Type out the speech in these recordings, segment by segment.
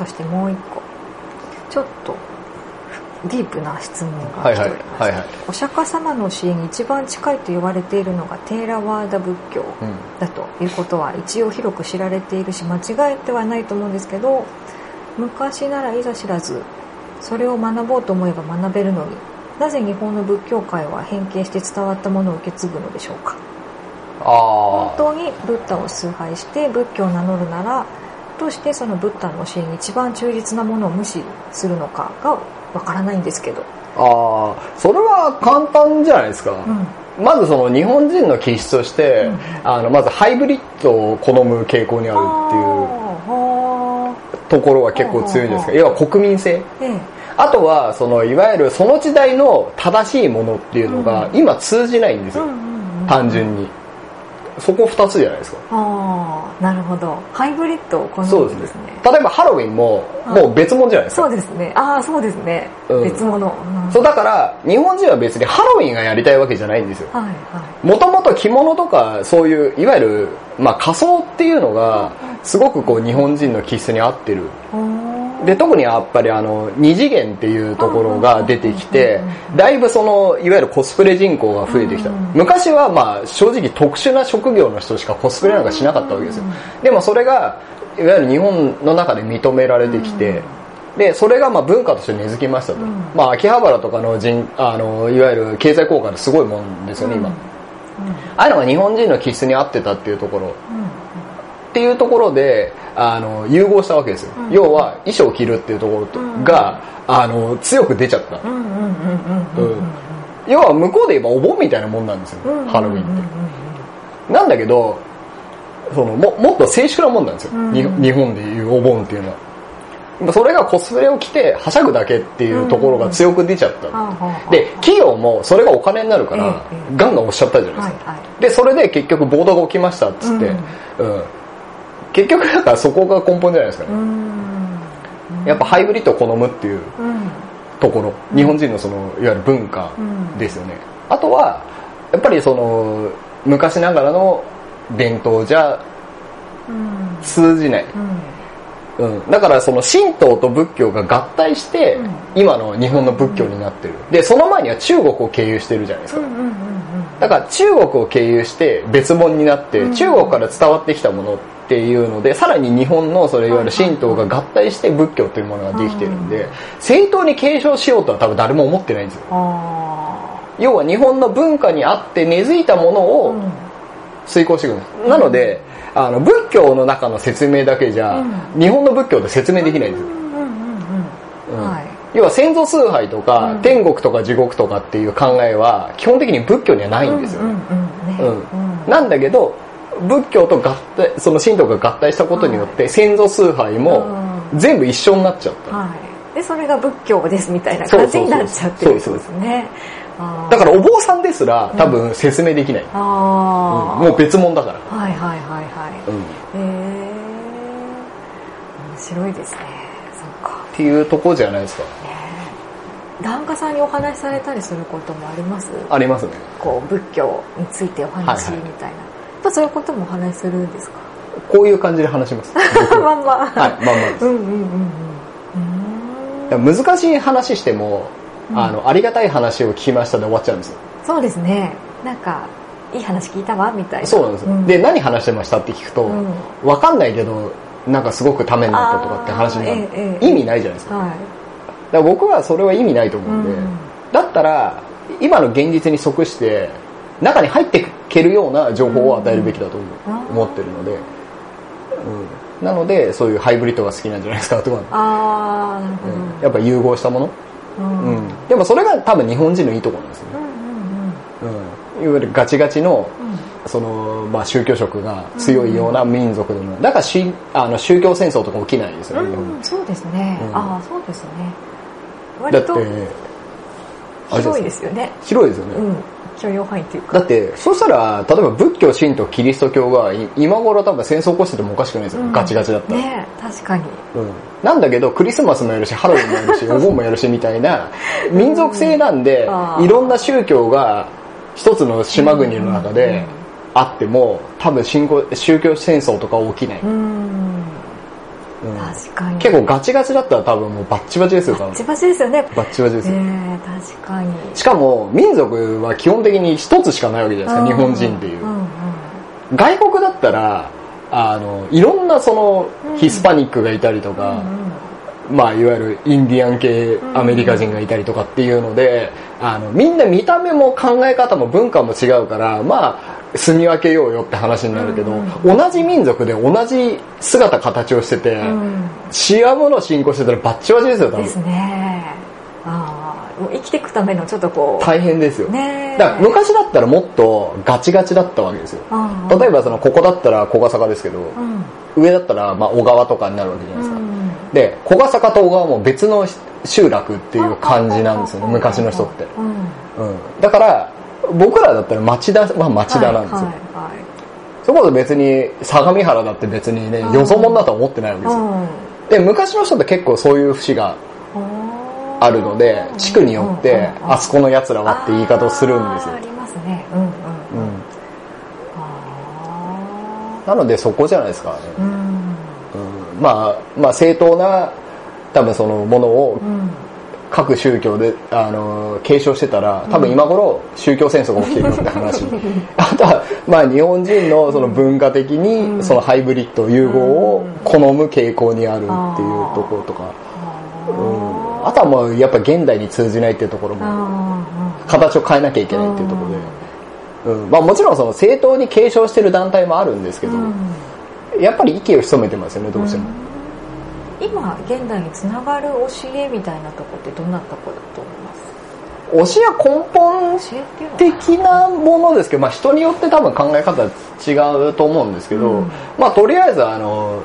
そしてもう一個。ちょっとディープな質問が来ております、はいはいはいはい。お釈迦様の教えに一番近いと言われているのがテーラワーダ仏教うん。だということは一応広く知られているし間違えてはないと思うんですけど昔ならいざ知らずそれを学ぼうと思えば学べるのになぜ日本の仏教界は変形して伝わったものを受け継ぐのでしょうか？本あ当にブッダを崇拝して仏教を名乗るならどうしてそのブッダの教えに一番忠実なものを無視するのかがわからないんですけど、あああそれは簡単じゃないですか、うん。まずその日本人の気質として、うん。あのまずハイブリッドを好む傾向にあるはっていうところは結構強いですけど要は国民性。あええ。あとはそのいわゆるその時代の正しいものっていうのがうん。今通じないんですよ、うんうんうん。単純にそこ2つじゃないですか。ああなるほど。ハイブリッドを好そうでね。むんですすね。例えばハロウィンももう別物じゃないですか、そうですね。ああそうですね、うん。別物、うん。そうだから日本人は別にハロウィンがやりたいわけじゃないんですよ。はいはい。もともと着物とかそういういわゆる、まあ、仮装っていうのがすごくこう日本人の気質に合ってるほーで特にやっぱりあの二次元っていうところが出てきてだいぶそのいわゆるコスプレ人口が増えてきた。昔はまあ正直特殊な職業の人しかコスプレなんかしなかったわけですよ。うんでもそれがいわゆる日本の中で認められてきてでそれがまあ文化として根付きましたと、うん。まあ秋葉原とかの人あのいわゆる経済効果ですごいもんですよね今、うんああいうのが日本人の気質に合ってたっていうところっていうところであの融合したわけですよ、うん。要は衣装を着るっていうところとうん。が、あの強く出ちゃった、うんうんうんうんうんうんうん要は向こうで言えばお盆みたいなもんなんですよ、うんハロウィンって、うんうんなんだけどそのももっと静粛なもんなんですよ、日本でいうお盆っていうのは。まあそれがコスプレを着てはしゃぐだけっていうところが強く出ちゃった、はあはあはあで企業もそれがお金になるから、ガンガン押しちゃったじゃないですか、でそれで結局暴動が起きましたっつって、うん結局だからそこが根本じゃないですかね、うん。やっぱハイブリッドを好むっていううん。ところ、日本人のそのいわゆる文化うん。ですよね、あとはやっぱりその昔ながらの伝統じゃうん。通じない、うん。うん、だからその神道と仏教が合体して、うん。今の日本の仏教になってる。でその前には中国を経由してるじゃないですか、だから中国を経由して別物になって、うん。中国から伝わってきたものっていうのでさらに日本のそれいわゆる神道が合体して仏教というものができてるんで、うん正当に継承しようとは多分誰も思ってないんですよ。あ要は日本の文化にあって根付いたものあをうん。遂行していくんです、なのであの仏教の中の説明だけじゃ、うん。日本の仏教で説明できないんですよ、要は先祖崇拝とか、うん。天国とか地獄とかっていう考えは基本的に仏教にはないんですよ、なんだけど仏教と合体その神道が合体したことによって先祖崇拝も全部一緒になっちゃった、はい。でそれが仏教ですみたいな感じになっちゃってるってことですねだからお坊さんですら多分説明できない、あー。もう別物だから、はいはいはいはい。うん、っへえ面白いですね。そうか。ていうとこじゃないですか。檀家さんにお話しされたりすることもあります？ありますね。こう仏教についてお話はいはいみたいな、やっぱそういうこともお話しするんですか？こういう感じで話します。まんま。はいまんまです。うんうんうんうん。難しい話しても、うん。あのありがたい話を聞きましたで終わっちゃうんですよ。そうですね。なんかいい話聞いたわみたいな。そうなんですよ、ん。で何話してましたって聞くと、うん。わかんないけどなんかすごくためになったとかって話になる、ええ。意味ないじゃないですか。はい。だから僕はそれは意味ないと思うんで、うん。だったら今の現実に即して中に入ってけるような情報を与えるべきだと思,、ってるので、うん、なのでそういうハイブリッドが好きなんじゃないですかとか、ああなるほど、うん。やっぱ融合したもの、うん。うん。でもそれが多分日本人のいいところなんですよね、いわゆるガチガチのうん。その、まあ、宗教色が強いような民族でも、だからしあの宗教戦争とか起きないですよね、うん、そうですね、うん。ああそうですね。割と広いですよね。広いですよね、うん許容範囲っていうかだってそしたら例えば仏教神道キリスト教がい今頃多分戦争起こしててもおかしくないですよ、うん。ガチガチだったら、ね確かに。うん、なんだけどクリスマスもやるしハロウィンもやるしお盆もやるしみたいな 民族性なんで、あー。いろんな宗教が一つの島国の中であっても多分信仰宗教戦争とか起きない、うんうん確かに。結構ガチガチだったら多分もうバッチバチですよ、多分。バチ。バチですよね。バッチバチですえよ。ー、確かに。しかも、民族は基本的に一つしかないわけじゃないですか、日本人っていう。う。んうん。外国だったら、あの、いろんなそのうん、ヒスパニックがいたりとうんか、まあ、いわゆるインディアン系アメリカ人がいたりとかっていうので、あの、みんな見た目も考え方も文化も違うから、まあ、住み分けようよって話になるけど、うん同じ民族で同じ姿形をしてて、うん違うものを信仰してたらバッチバチですよ、多分です。ねああもう生きていくためのちょっとこう大変ですよ。ねえだから昔だったらもっとガチガチだったわけですよ。ああ例えばその、ここだったら小ヶ坂ですけど、うん上だったらまあ小川とかになるわけじゃないですか。うんで、小ヶ坂と小川も別の集落っていう感じなんですよね、昔の人って。うんうん。だから、僕らだったら町田は町田なんですよ。はいはいそこで別に相模原だって別にね、うん。よそ者だとは思ってないわけですよ。はいで、昔の人って結構そういう節がうんあるので、地区によって、あそこの奴らはって言い方をするんですよ。あ。りますね。うんうん。うん。あなのでそこじゃないですかね。ーうん。うん。まあ、まあ正当な多分そのものをうん各宗教で、あの、継承してたら、多分今頃宗教戦争が起きてるよって話。あとは、まあ日本人のその文化的うん。にそのハイブリッド融合を好む傾向にあるっていうところとか、うん。あとはもうやっぱ現代に通じないっていうところも、あ形を変えなきゃいけないっていうところで、うん。まあもちろんその正当に継承してる団体もあるんですけど、やっぱり息を潜めてますよね、どうしても。今現代につながる教えみたいなとこってどんなとこだと思います？教えは根本的なものですけど、まあ、人によって多分考え方違うと思うんですけど、うん。まあとりあえずあの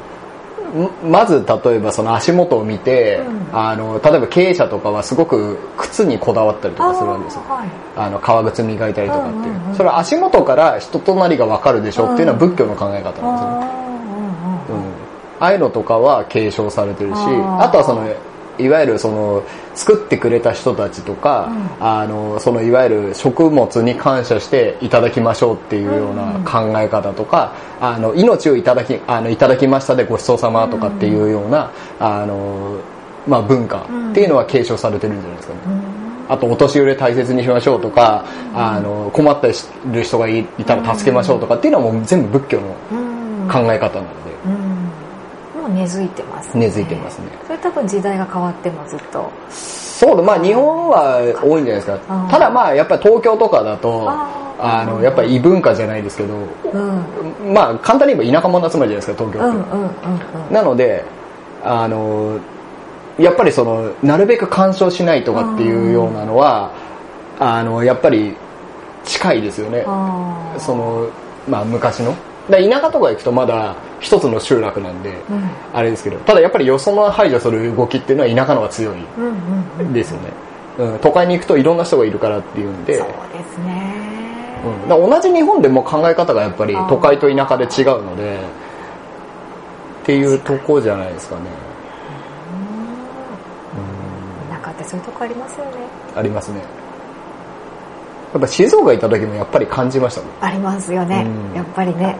んまず例えばその足元を見て、うん。あの例えば経営者とかはすごく靴にこだわったりとかするわけですよ。はい。あの革靴磨いたりとかっていう,、うんうんうんそれは足元から人となりが分かるでしょっていうのはうん。仏教の考え方なんですよね、あうんああいうのとかは継承されてるしあとはそのいわゆるその作ってくれた人たちとか、うん。あのそのいわゆる食物に感謝していただきましょうっていうような考え方とか、あの命をいただきあのいただきましたでごちそうさまとかっていうような、あのまあ、文化っていうのは継承されてるんじゃないですかね。あとお年寄り大切にしましょうとか、あの困ってる人がいいたら助けましょうとかっていうのはもう全部仏教のうん。考え方なので。うんもう根付いてますね根付いてますね。それ多分時代が変わってもずっとそうだ、まあ日本は多いんじゃないですかただまあやっぱり東京とかだと、あの、やっぱり異文化じゃないですけど、うんまあ簡単に言えば田舎者集まりじゃないですか、東京って。うんうんうんうんなので、あの、やっぱりその、なるべく干渉しないとかっていうようなのは、あの、やっぱり近いですよね。その、まあ昔の。田舎とか行くとまだ一つの集落なんで、うん。あれですけど、ただやっぱりよその排除する動きっていうのは田舎の方が強い。うんうんうん。ですよね、うん、都会に行くといろんな人がいるからっていうんで、そうですね。うん、だ同じ日本でも考え方がやっぱり都会と田舎で違うのでっていうとこじゃないですかね、田舎ってそういうとこありますよね。うん、ありますねやっぱ静岡行った時もやっぱり感じましたもん。ありますよね。うん。やっぱりね。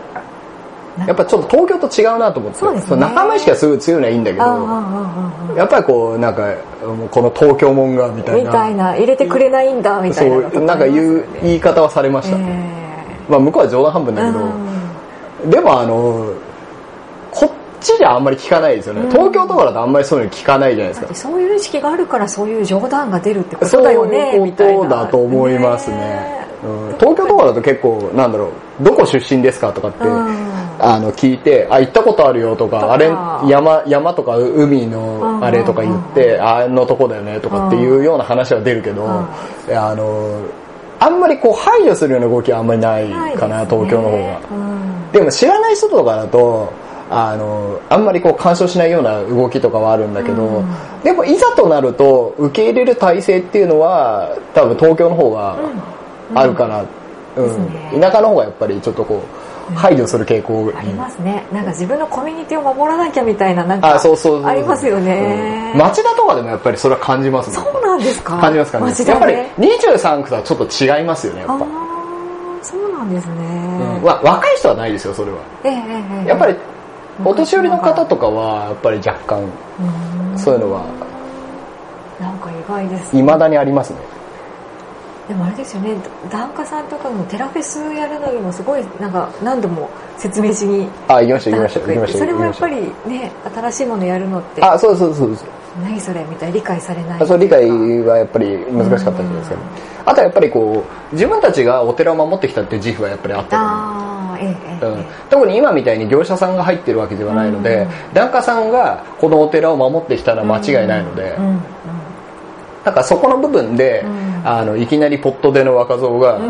やっぱちょっと東京と違うなと思って。そうですね。の仲間意識がすごい強いのはいいんだけどやっぱりこうなんかこの東京もんがみたいな。みたいな入れてくれないんだみたいなのとそうなんか言う言い方はされました、えまあ向こうは冗談半分えだけど、うん。でもあのちじゃあんまり聞かないですよね、うん。東京とかだとあんまりそういうの聞かないじゃないですか。そういう意識があるからそういう冗談が出るってことそうだよねいういな。とだと思いますね。ね。うん、東京とかだと結構なんだろうどこ出身ですかとかって、うん。あの聞いてあ行ったことあるよとかあれ山山とか海のあれとか言って、あのとこだよねとかっていうような話は出るけど、あのあんまりこう排除するような動きはあんまりないかな、東京の方が。うん。でも知らない人とかだと、あの、あんまりこう干渉しないような動きとかはあるんだけど、うん。でもいざとなると受け入れる体制っていうのは多分東京の方があるかな。うん。田舎の方がやっぱりちょっとこう排除する傾向ありますね。なんか自分のコミュニティを守らなきゃみたいななんかあ、そうそうありますよね、うん。町田とかでもやっぱりそれは感じますね。そうなんですか。感じますかね。町やっぱり田ね23区とはちょっと違いますよね、やっぱ。そうなんですね、うん。わ若い人はないですよ、それは。ええええええ。やっぱりお年寄りの方とかはやっぱり若干うん。そういうのはなんか意外です。いまだにありますね。でもあれですよね。檀家さんとかのテラフェスやるのにもすごいなんか何度も説明しにあ行きました行きました行きましたそれもやっぱりね新しいものやるのってあそうそうそうそう何それみたいな理解されないそう理解はやっぱり難しかったんじゃないですかねあとはやっぱりこう自分たちがお寺を守ってきたっていう自負はやっぱりあったうん、特に今みたいに業者さんが入ってるわけではないので、檀家さんがこのお寺を守ってきたのは間違いないので、うんうんなん。かそこの部分で、うん。あのいきなりポットでの若造が、う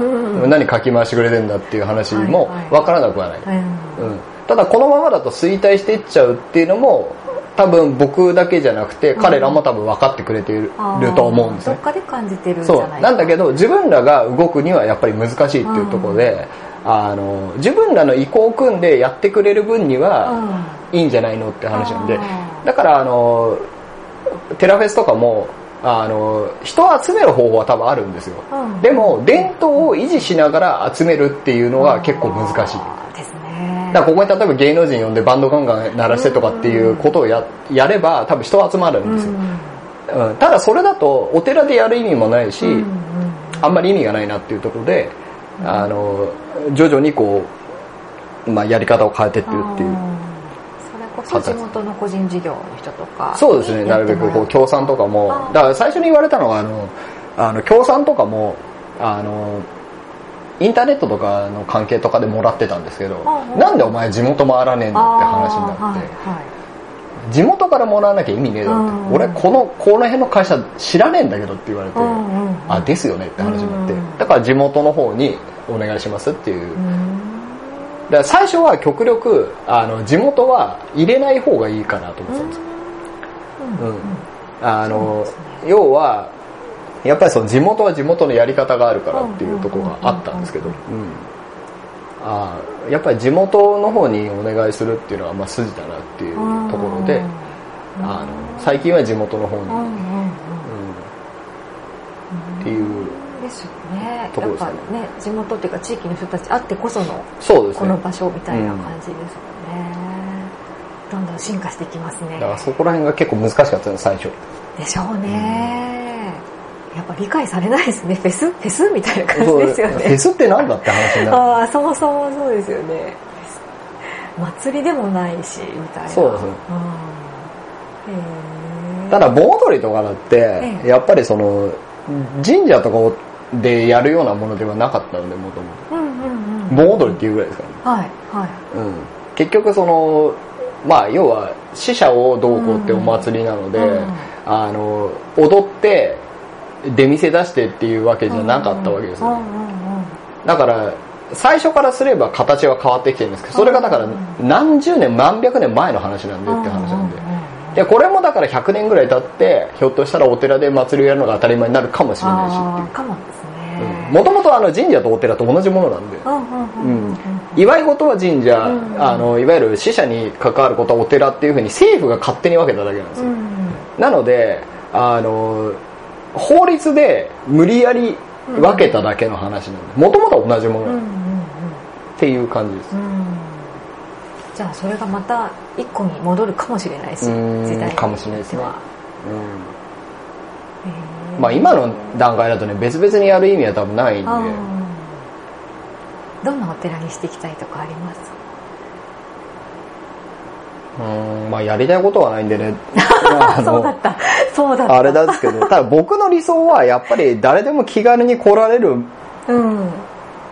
ん何かき回してくれてんだっていう話も分からなくはない、うんうん、ただこのままだと衰退していっちゃうっていうのも多分僕だけじゃなくて彼らも多分分かってくれている,、と思うんですね。どっかで感じてるんじそうゃないな。んだけど自分らが動くにはやっぱり難しいっていうところで、あの自分らの意向を組んでやってくれる分には、いいんじゃないのって話なんで。だからあのテラフェスとかもあの人を集める方法は多分あるんですよ、うん。でも伝統を維持しながら集めるっていうのが結構難しい。あーですね。だからここに例えば芸能人呼んでバンドガンガン鳴らしてとかっていうことをややれば多分人集まるんですよ、うん。ただそれだとお寺でやる意味もないし、うんうん。あんまり意味がないなっていうところであの徐々にこう、まあ、やり方を変えてってるっていう。それこそ地元の個人事業の人とか。そうですね。なるべくこう協賛とかも。だから最初に言われたのがあのあの協賛とかもあのインターネットとかの関係とかでもらってたんですけどなんでお前地元回らねえんだって話になって、あー。はいはい地元からもらわなきゃ意味ねえだろって、うん。俺このこの辺の会社知らねえんだけどって言われて、うんうんうん。あですよねって話になって、うんだから地元の方にお願いしますっていう、うん。だから最初は極力あの地元は入れない方がいいかなと思ってたんですよ、うん。うん。あのね要はやっぱりその地元は地元のやり方があるからっていうところがあったんですけど、うんあーやっぱり地元の方にお願いするっていうのはまあ筋だなっていうところで、あの最近は地元の方に、うん。っていうですよね。ところですね。やっぱね地元っていうか地域の人たちあってこそのそうですね。この場所みたいな感じですもんね、どんどん進化していきますね。だからそこら辺が結構難しかったです最初。でしょうね、やっぱ理解されないですね。フェス？フェス？みたいな感じですよそうフねェスってなんだって話になる。ああそもそもそうですよね。祭りでもないしみたいな。そうです。ねうん。へー。ただ盆踊りとかだってええ。やっぱりその神社とかでやるようなものではなかったのでもともと。盆踊りっていうぐらいですからね、はいはい。うん、結局そのまあ要は死者をどうこうってお祭りなので、うん。あの踊って出店出してっていうわけじゃなかったわけですだから最初からすれば形は変わってきてるんですけどそれがだから何十年何百年前の話なんでって話なんで。でこれもだから100年ぐらい経ってひょっとしたらお寺で祭りをやるのが当たり前になるかもしれないしあってーかもですね。いうもともと神社とお寺と同じものなんで。うん祝い事は神社、うんあのいわゆる死者に関わることはお寺っていうふうに政府が勝手に分けただけなんですよ、うん。なのであの法律で無理やり分けただけの話なんでもともとは同じものなんでうんうんっていう感じです、うん。うんじゃあそれがまた一個に戻るかもしれないしうん時代かもしれないですね。はうん。まあ今の段階だとね別々にやる意味は多分ないんで。どんなお寺にしていきたいとかあります？うん。まあやりたいことはないんでね。そうだのった。そうだった。あれなんですけど ただ僕の理想はやっぱり誰でも気軽に来られるうん。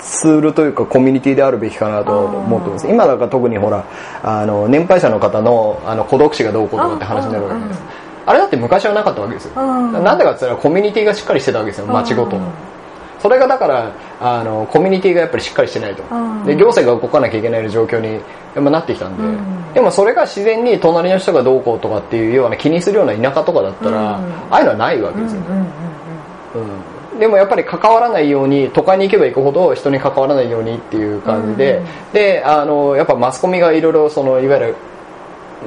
ツールというかコミュニティであるべきかなと思ってます。今だから特にほらあの年配者の方のあの孤独死がどうこうとかって話になるわけです。あれだって昔はなかったわけですよ。うん。なんでかって言ったらコミュニティがしっかりしてたわけですよ。街ごと。のうんそれがだからあのコミュニティがやっぱりしっかりしてないと。うんで行政が動かなきゃいけない状況にやっぱなってきたんで、うん。でもそれが自然に隣の人がどうこうとかっていうような気にするような田舎とかだったら、うん。ああいうのはないわけですよ、うんうんうんうん。でもやっぱり関わらないように都会に行けば行くほど人に関わらないようにっていう感じで、うんであのやっぱマスコミがいろいろそのいわゆる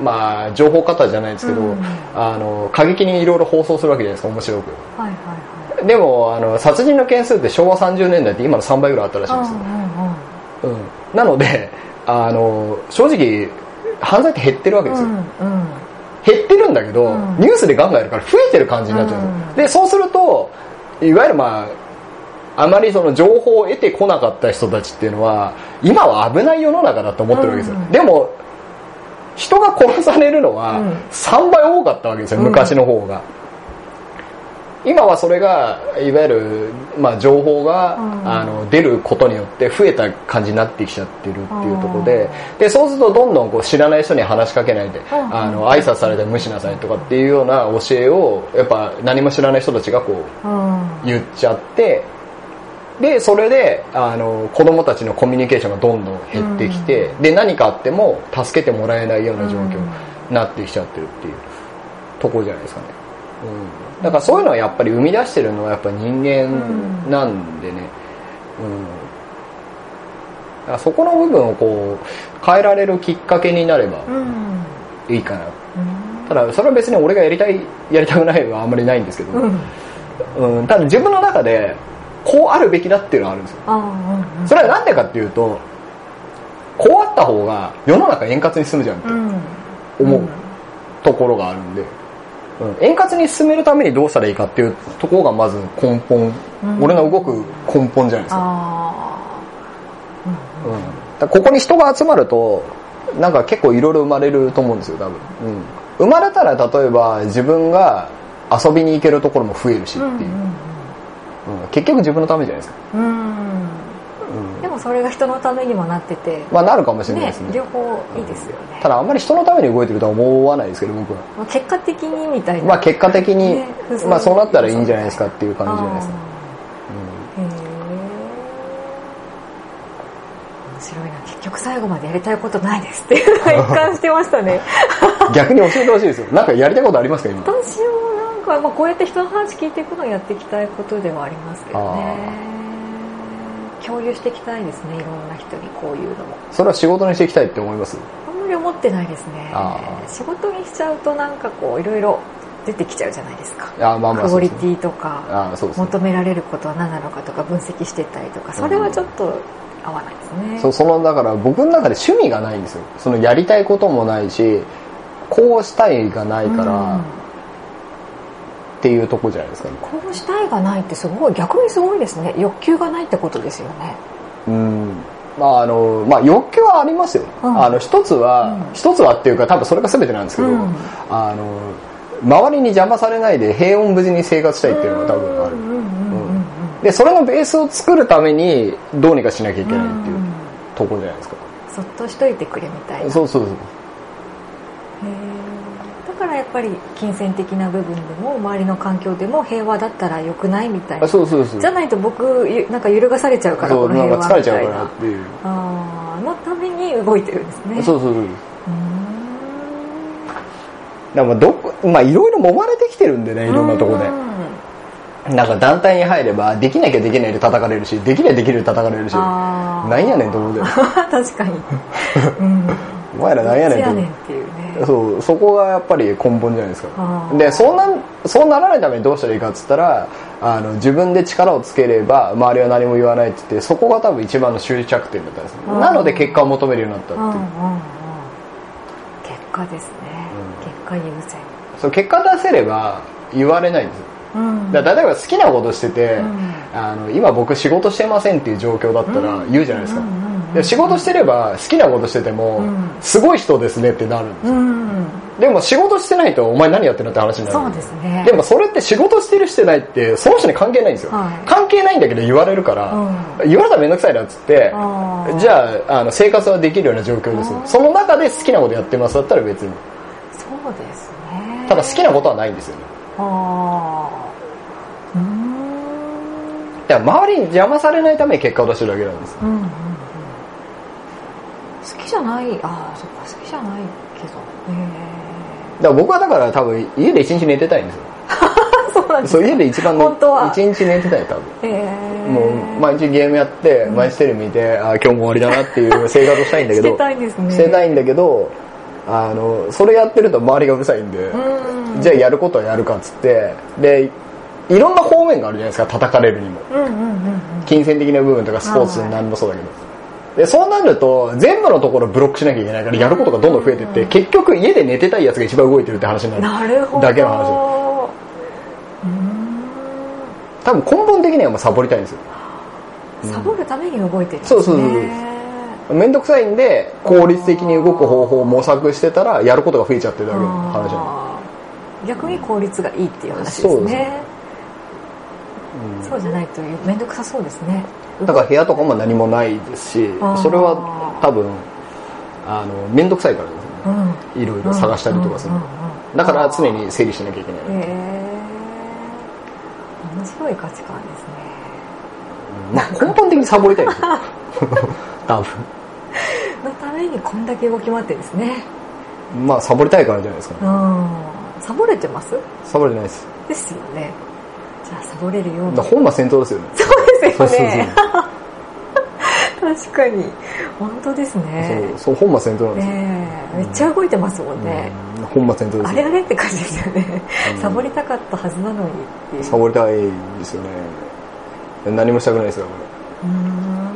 まあ情報型じゃないですけど、うん。あの過激にいろいろ放送するわけじゃないですか面白く。はいはいはいでもあの殺人の件数って昭和30年代って今の3倍ぐらいあったらしいんですよ、うんうんうん。うん、なのであの正直犯罪って減ってるわけですよ、うんうん。減ってるんだけど、うん。ニュースでガンガンやるから増えてる感じになっちゃううんでそうするといわゆるまああまりその情報を得てこなかった人たちっていうのは今は危ない世の中だと思ってるわけですよ、うんでも人が殺されるのはうん。3倍多かったわけですよ、うん。昔の方が今はそれがいわゆる、まあ、情報が、うん。あの出ることによって増えた感じになってきちゃってるっていうところでうん。でそうするとどんどんこう知らない人に話しかけないで、ん。あの挨拶されて無視なさいとかっていうような教えをやっぱ何も知らない人たちがこううん。言っちゃってでそれであの子供たちのコミュニケーションがどんどん減ってきて、で何かあっても助けてもらえないような状況になってきちゃってるっていうところじゃないですかね、うん、だからそういうのはやっぱり生み出してるのはやっぱ人間なんでね、うん。だからそこの部分をこう変えられるきっかけになればうん。いいかな。うん。ただそれは別に俺がやりたい やりたくないはあんまりないんですけど、うん。うん、ただ自分の中でこうあるべきだっていうのはあるんですよ。あうんうん。それはなんでかっていうとこうあった方が世の中円滑に進むじゃんってうん。思うところがあるんで、うん、円滑に進めるためにどうしたらいいかっていうところがまず根本、うん。俺の動く根本じゃないですか,、ああうん、だここに人が集まるとなんか結構いろいろ生まれると思うんですよ多分、うん、生まれたら例えば自分が遊びに行けるところも増えるしっていう、うん。うん。結局自分のためじゃないですか、うんうん。うんでもそれが人のためにもなってて。まあなるかもしれないねですね。両方いいですよね。ただあんまり人のために動いてるとは思わないですけど僕は。まあ結果的にみたいな。まあ結果的に、ねまあそうなったらいいんじゃないですかっていう感じじゃないですか、あー。へえ面白いな。結局最後までやりたいことないですっていうのが一貫してましたね。う ん逆に教えてほしいですよ。なんかやりたいことありますか今。私もなんか、まあ、こうやって人の話聞いていくのをやっていきたいことではありますけどね共有していきたいですねいろんな人にこういうのも。それは仕事にしていきたいって思います？あんまり思ってないですね。仕事にしちゃうとなんかこういろいろ出てきちゃうじゃないですか。いやまあまあクオリティとかああそうですね。求められることは何なのかとか分析してったりとかそれはちょっと合わないですね、そうそのだから僕の中で趣味がないんですよ。そのやりたいこともないしこうしたいがないからうんっていうとこじゃないですか。ねこうしたいがないってすごい逆にすごいですね。欲求がないってことですよね。うん。まああのまあ欲求はありますよ、うん。あの一つは、うん。一つはっていうか多分それが全てなんですけど、うん。あの周りに邪魔されないで平穏無事に生活したいっていうのが多分ある。うんでそれのベースを作るためにどうにかしなきゃいけないっていううんところじゃないですか、そっとしといてくれみたいな。そうそうそう。へー。だからやっぱり金銭的な部分でも周りの環境でも平和だったら良くないみたいあなそうそうそう。じゃないと僕ゆなんか揺るがされちゃうからこの平和なんか疲れちゃうみたいなからっていう。あーのために動いてるんですね。そうそうそう。だまあどこまあいろいろ揉まれてきてるんでねいろんなところで。うんなんか団体に入ればできなきゃできないで叩かれるしできりゃできるで叩かれるし。なんやねんと思うけど 確かに、うん、お前らなんやねんと思うそうそこがやっぱり根本じゃないですか。でそんなそうならないためにどうしたらいいかっつったらあの自分で力をつければ周りは何も言わないって言ってそこが多分一番の終着点だったんですなので結果を求めるようになったっていう。うんうんうん結果ですね、うん。結果優先そう結果出せれば言われないんですよ。うん。だ例えば好きなことしてて、うん。あの今僕仕事してませんっていう状況だったら言うじゃないですか、うんうんうんうんで仕事してれば好きなことしてても、うん。すごい人ですねってなるんですよ、うん。でも仕事してないとお前何やってるのって話になる。そうですね。でもそれって仕事してるしてないってその人に関係ないんですよ、はい。関係ないんだけど言われるから、う言われたら面倒くさいなっつってじゃああの生活はできるような状況ですその中で好きなことやってます。だったら別に。そうですね。ただ好きなことはないんですよね。ああうーん。だから周りに邪魔されないために結果を出してるだけなんですうん好きじゃない。ああそっか好きじゃないけど。へだから僕はだから多分家で一日寝てたいんですよ。え そうなんですそう家で一番一日寝てたい多分。へえもう毎日ゲームやって毎日テレビ見て、あー今日も終わりだなっていう生活をしたいんだけど してたいんですね。してたいんだけどあのそれやってると周りがうるさいんで、うん。じゃあやることはやるかっつってでいろんな方面があるじゃないですか叩かれるにも。うんうんうんうん。金銭的な部分とかスポーツなんもそうだけど、でそうなると全部のところブロックしなきゃいけないからやることがどんどん増えてって、うん。結局家で寝てたいやつが一番動いてるって話になるなるほど。だけの話。多分根本的にはもうサボりたいんですよ。サボるために動いてるんですね。そうそうそうそう。面倒くさいんで効率的に動く方法を模索してたらやることが増えちゃってるだけの話なん逆に効率がいいっていう話ですそうですね。うん。そうじゃないと面倒くさそうですねだから部屋とかも何もないですしそれは多分あの面倒くさいからですね。うん。いろいろ探したりとかする。うんうんうんだから常に整理しなきゃいけない、へえ面白い価値観ですね。まあ、根本的にサボりたいんですよ。多分。のためにこんだけ動き回ってるんですね。まあサボりたいからじゃないですか、ね、うん。サボれてます？サボれてないです。ですよね。じゃあサボれるように。本末転倒ですよね。そうですよね。確かに。本当ですね。そうそう本末転倒なんですよ、めっちゃ動いてますもんね、うん。本末転倒あですよ。れあれって感じですよね、うん。サボりたかったはずなのにっていう。サボりたいですよね。何もしたくないですよ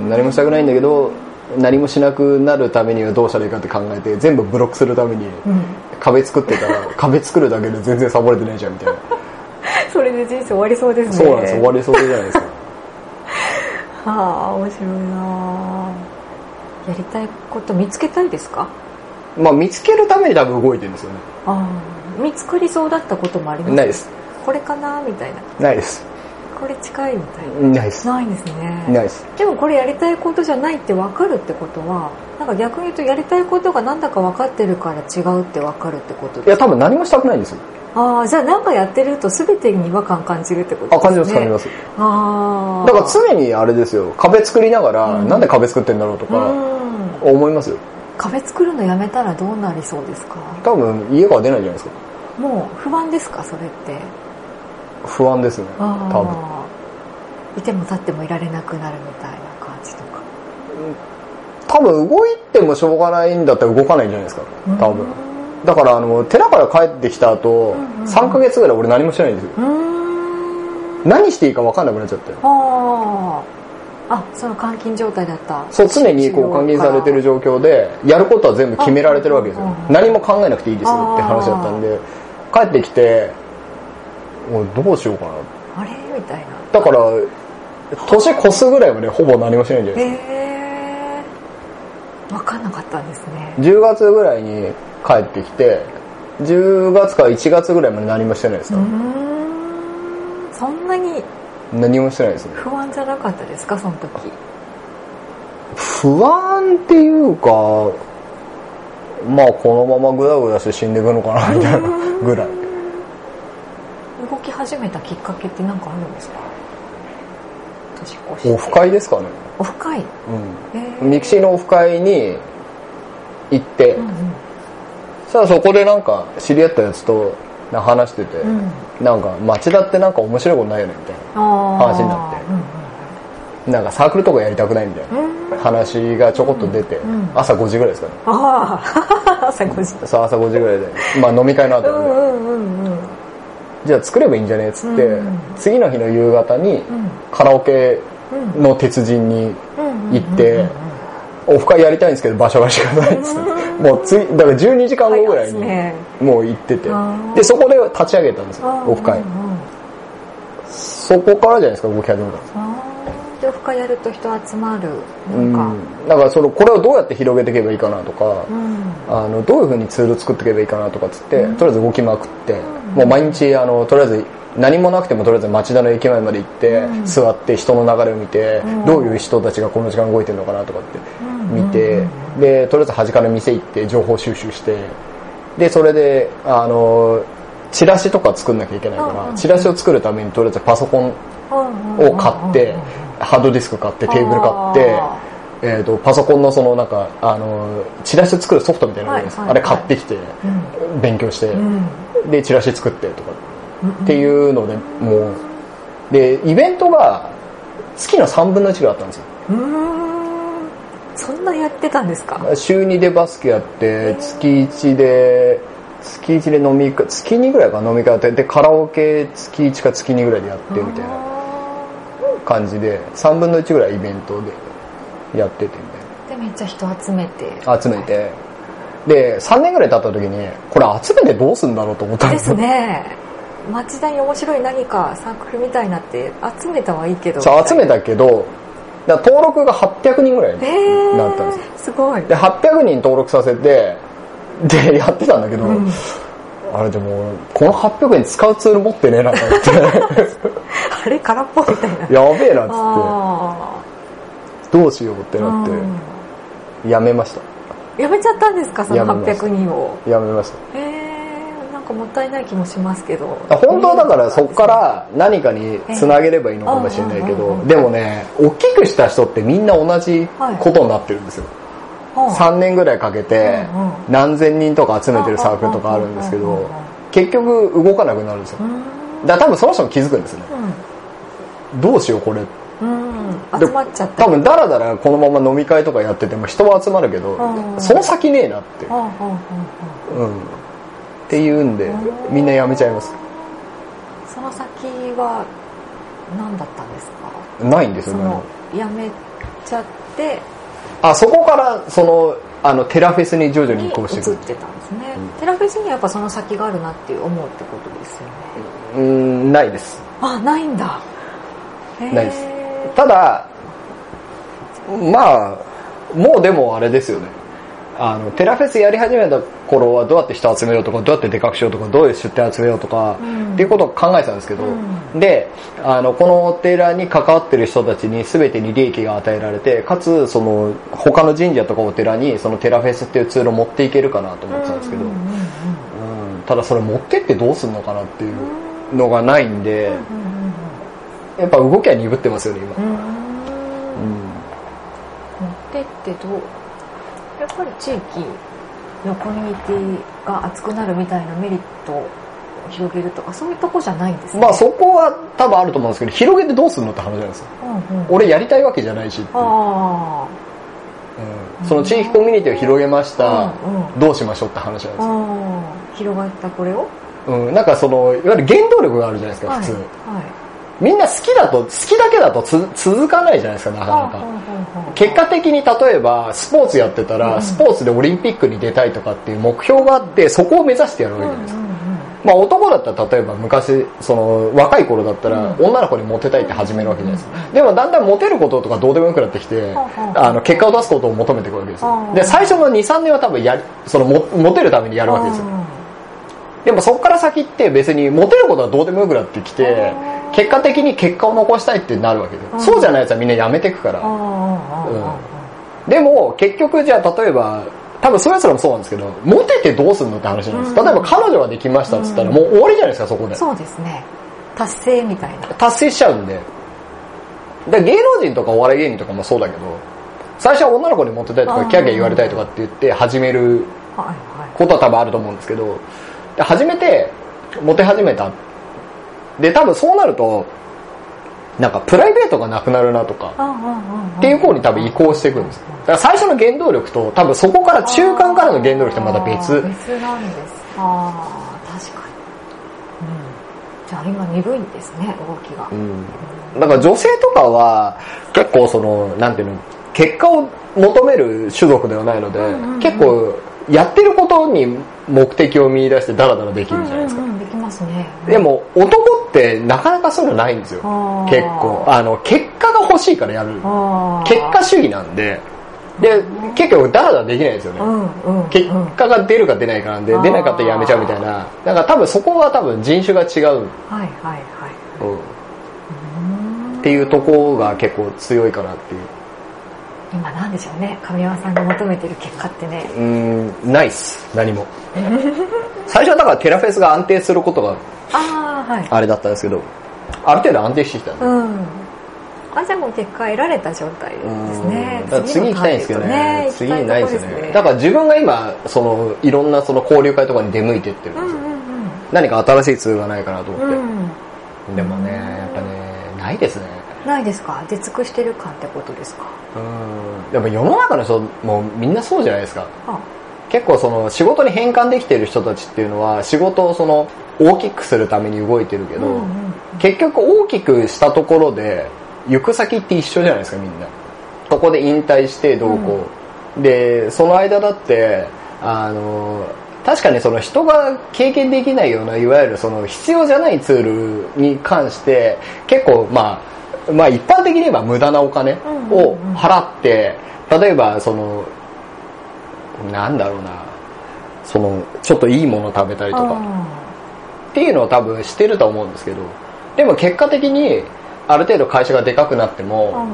何もしたくないんだけど何もしなくなるためにはどうしたらいいかって考えて全部ブロックするためにうん。壁作ってたら 壁作るだけで全然サボれてないじゃんみたいな。それで人生終わりそうですね。そうなんです。終わりそうじゃないですかはあ面白いなやりたいこと見つけたいですか？まあ見つけるために多分動いてるんですよね。ああ見つかりそうだったこともありますないです。これかなみたいな。ないです。これ近いみたいな。ないです。ないんですね。ないです。でもこれやりたいことじゃないって分かるってことはなんか逆に言うとやりたいことがなんだか分かってるから違うって分かるってこといやですか？多分何もしたくないんですよああじゃあなんかやってると全てに違和感感じるってことあ感じますですね感じます。ああだから常にあれですよ。壁作りながら、うん。なんで壁作ってんだろうとかうん。思いますよ。壁作るのやめたらどうなりそうですか？多分家から出ないじゃないですか。もう不安ですかそれって？不安ですね。あ多分。あいても立ってもいられなくなるみたいな感じとか。多分動いてもしょうがないんだったら動かないんじゃないですか。多分だからあの寺から帰ってきた後、うんうん3ヶ月ぐらい俺何もしてないんですよ。何していいか分かんなくなっちゃって。あああその監禁状態だった。そう常にこう監禁されてる状況でやることは全部決められてるわけですよ。あうん何も考えなくていいですよって話だったんで帰ってきておいどうしようかな。あれ？みたいな。だから年越すぐらいまでほぼ何もしてないんじゃないですへえ分かんなかったんですね。か10月ぐらいに帰ってきて10月から1月ぐらいまで何もしてないですか？ん。そんなに何もしてないですね。不安じゃなかったですか？その時。不安っていうかまあこのままグダグダして死んでいくのかなみたいなぐらい。動き始めたきっかけって何かあるんですか？オフ会ですかね。オフ会？へうえん mixi のオフ会に行って、うんうんそしたらそこでなんか知り合ったやつとな話してて、うん。なんか町田ってなんか面白いことないよねみたいあー。話になって。ななんかサークルとかやりたくないみたいなうんうん話がちょこっと出て、うん朝5時ぐらいですかね。ああ 朝5時。さあ朝5時ぐらいで。まあ飲み会の後で、うんうんうんうん。じゃあ作ればいいんじゃね？っつって、うん次の日の夕方にうん。カラオケうん。の鉄人にうん。行ってオフ会やりたいんですけど場所がしかないっつってもうついだから12時間後ぐらいにもう行ってて。でそこで立ち上げたんですよオフ会。そこからじゃないですか動き始めたんですでオフ会やると人集まるなんか。うん。だからそのこれをどうやって広げていけばいいかなとか、うん。あのどういうふうにツール作っていけばいいかなとかっつって、うん。とりあえず動きまくって、ん。もう毎日あのとりあえず何もなくてもとりあえず町田の駅前まで行って、うん。座って人の流れを見て、うん。どういう人たちがこの時間動いてるのかなとかって見て、うん。でとりあえず端から店行って情報収集してでそれであのチラシとか作んなきゃいけないから、うん。チラシを作るためにとりあえずパソコンを買って、ハードディスク買ってテーブル買ってあえー、とパソコンのそのなんかあのチラシ作るソフトみたいなのがあるんです、はいはいあれ買ってきてうん。勉強して、うん。でチラシ作ってとかうんっていうのでもう。でイベントが月の3分の1ぐらいあったんですよ。うーん。そんなやってたんですか？週2でバスケやって月1で月1で飲み会月2ぐらいか飲み会やって。でカラオケ月1か月2ぐらいでやってみたいな。あ感じで3分の1ぐらいイベントでやっててみたいな。ーめっちゃ人集めて。集めて。で3年ぐらい経った時にこれ集めてどうすんだろうと思ったんでですすよね町田に面白い何かサークルみたいなって集めたはいいけど。そう集めたけどだ登録が800人ぐらいえー、になったんです。よすごい。で800人登録させてでやってたんだけど、うん。あれでもこの800円使うツール持ってねえなと思って。あれ空っぽみたいな。やべえなっつあって。どうしようってーなっうん。てやめました。やめちゃったんですかそのやめました。800人をやめました。へえなんかもったいない気もしますけど。本当はだからそこから何かにつなげればいいのかもしれないけどでもね大きくした人ってみんな同じことになってるんですよ。はあ3年ぐらいかけてうんうん。何千人とか集めてるサークルとかあるんですけどうんうんうん。うん結局動かなくなるんですよ。うん。だから多分その人も気づくんですね。どうしようこれ。うん。で集まっちゃった多分だらだらこのまま飲み会とかやってても人は集まるけどうん。その先ねえなってうんっていうんでうんみんなやめちゃいます。あその先は何だったんですか？ないんですよねやめちゃってあそこからそのあのテラフェスに徐々にに移行していく移ってたんですね、うん。テラフェスにはやっぱその先があるなって思うってことですよね。うーんないです。あないんだ。ないです。ただまあもうでもあれですよね。あのテラフェスやり始めた頃はどうやって人集めようとかどうやってでかくしようとかどういう出店集めようとか、うん。っていうことを考えてたんですけど、うん。であのこのお寺に関わってる人たちに全てに利益が与えられてかつその他の神社とかお寺にそのテラフェスっていうツールを持っていけるかなと思ってたんですけど、うんただそれ持ってってどうすんのかなっていうのがないんで、うんやっぱ動きは鈍ってますよね今、持ってってどうやっぱり地域のコミュニティが熱くなるみたいなメリットを広げるとかそういうとこじゃないんですね。まあそこは多分あると思うんですけど広げてどうすんのって話なんですようんうん俺やりたいわけじゃないしってあうん。その地域コミュニティを広げました、うんうん。どうしましょうって話なんですあよ、あ広がったこれを？うん、なんかそのいわゆる原動力があるじゃないですか普通、はいみんな好きだと好きだけだとつ続かないじゃないですかなかなか、はい結果的に例えばスポーツやってたら、うん。スポーツでオリンピックに出たいとかっていう目標があってそこを目指してやるわけじゃないですか、まあ男だったら例えば昔その若い頃だったらうん。女の子にモテたいって始めるわけじゃないですうんかでもだんだんモテることとかどうでもよくなってきてあの結果を出すことを求めていくわけですで最初の23年は多分やりそのモモテるためにやるわけですよ。でもそこから先って別にモテることはどうでもよくなってきて結果的に結果を残したいってなるわけで。うん。そうじゃないやつはみんなやめていくから。あああああでも結局じゃあ例えば多分そういうやつらもそうなんですけどモテてどうすんのって話なんです、うん。例えば彼女ができましたっつったらうん。もう終わりじゃないですかそこで。あそうですね。達成みたいな。達成しちゃうんで。で芸能人とかお笑い芸人とかもそうだけど最初は女の子にモテたいとうん。かキャーキャー言われたいとかって言って始めることは多分あると思うんですけどで初めてモテ始めたで多分そうなるとなんかプライベートがなくなるなとかっていう方に多分移行していくんですだから最初の原動力と多分そこから中間からの原動力ってまた別。別なんです。ああ確かに、うん、じゃあ今鈍いんですね動きが、うん。だから女性とかは結構そのなんていうの結果を求める種族ではないので、結構やってることに目的を見出してダラダラできるじゃないですか、うんうんうんできますね。でも男ってなかなかそういうのないんですよ。結構。あの結果が欲しいからやる。結果主義なんで。で結局ダラダラできないんですよね、うんうん結果が出るか出ないかなんで出なかったらやめちゃうみたいな。だから多分そこは多分人種が違う、はいはいはい。うん。っていうところが結構強いかなっていう今なんでしょうね。神山さんが求めてる結果ってね。うーんないっす。何も。最初はだからテラフェスが安定することがああはい。あれだったんですけどある程度安定してきたんで。うん。あじゃあもう結果得られた状態ですね。次行きたいんですけどね。の次にないですよターゲットね。だから自分が今そのいろんなその交流会とかに出向いてってるんですよ、うんうん何か新しいツールがないかなと思って、うんうん。でもねやっぱねないですねないですか？出尽くしてる感ってことですか？うん。でも世の中の人もみんなそうじゃないですか。あ。結構その仕事に変換できてる人たちっていうのは仕事をその大きくするために動いてるけど、うんうん結局大きくしたところで行く先って一緒じゃないですかみんな。そこで引退してどうこう、でその間だってあの確かにその人が経験できないようないわゆるその必要じゃないツールに関して結構まあまあ一般的に言えば無駄なお金を払って例えばそのなんだろうな。そのちょっといいもの食べたりとか。っていうのを多分してると思うんですけど。でも結果的にある程度会社がでかくなっても